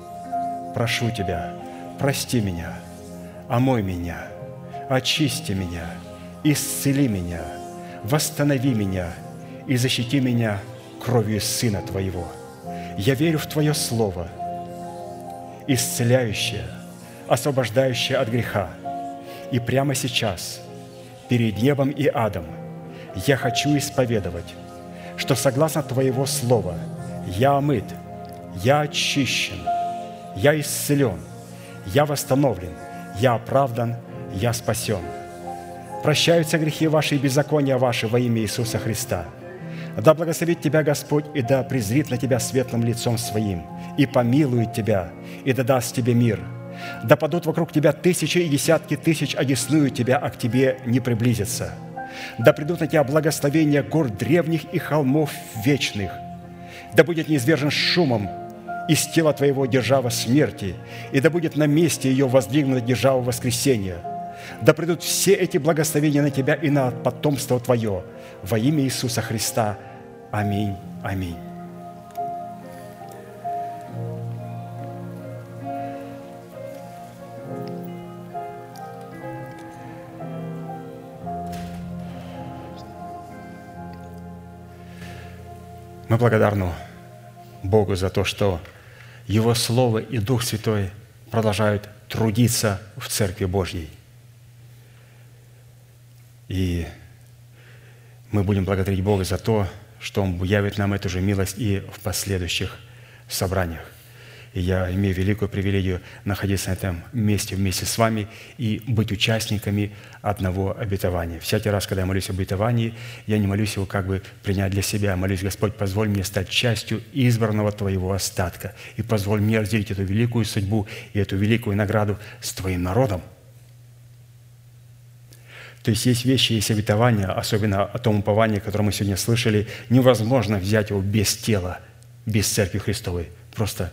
Прошу Тебя, прости меня, омой меня, очисти меня, исцели меня, восстанови меня и защити меня кровью Сына Твоего. Я верю в Твое Слово, исцеляющее, освобождающее от греха. И прямо сейчас, перед небом и адом, я хочу исповедовать, что согласно Твоего Слова – я омыт, я очищен, я исцелен, я восстановлен, я оправдан, я спасен. Прощаются грехи ваши и беззакония ваши во имя Иисуса Христа. Да благословит тебя Господь, и да презрит на тебя светлым лицом своим, и помилует тебя, и да даст тебе мир. Да падут вокруг тебя тысячи и десятки тысяч, одесную тебя, а к тебе не приблизятся. Да придут на тебя благословения гор древних и холмов вечных – да будет неизвержен шумом из тела Твоего держава смерти, и да будет на месте ее воздвигнута держава воскресения. Да придут все эти благословения на Тебя и на потомство Твое во имя Иисуса Христа. Аминь. Аминь. Мы благодарны Богу за то, что Его Слово и Дух Святой продолжают трудиться в Церкви Божьей. И мы будем благодарить Бога за то, что Он явит нам эту же милость и в последующих собраниях. Я имею великую привилегию находиться на этом месте вместе с вами и быть участниками одного обетования. Всякий раз, когда я молюсь об обетовании, я не молюсь его как бы принять для себя. Я молюсь, Господь, позволь мне стать частью избранного Твоего остатка и позволь мне разделить эту великую судьбу и эту великую награду с Твоим народом. То есть есть вещи, есть обетования, особенно о том уповании, которое мы сегодня слышали, невозможно взять его без тела, без Церкви Христовой. Просто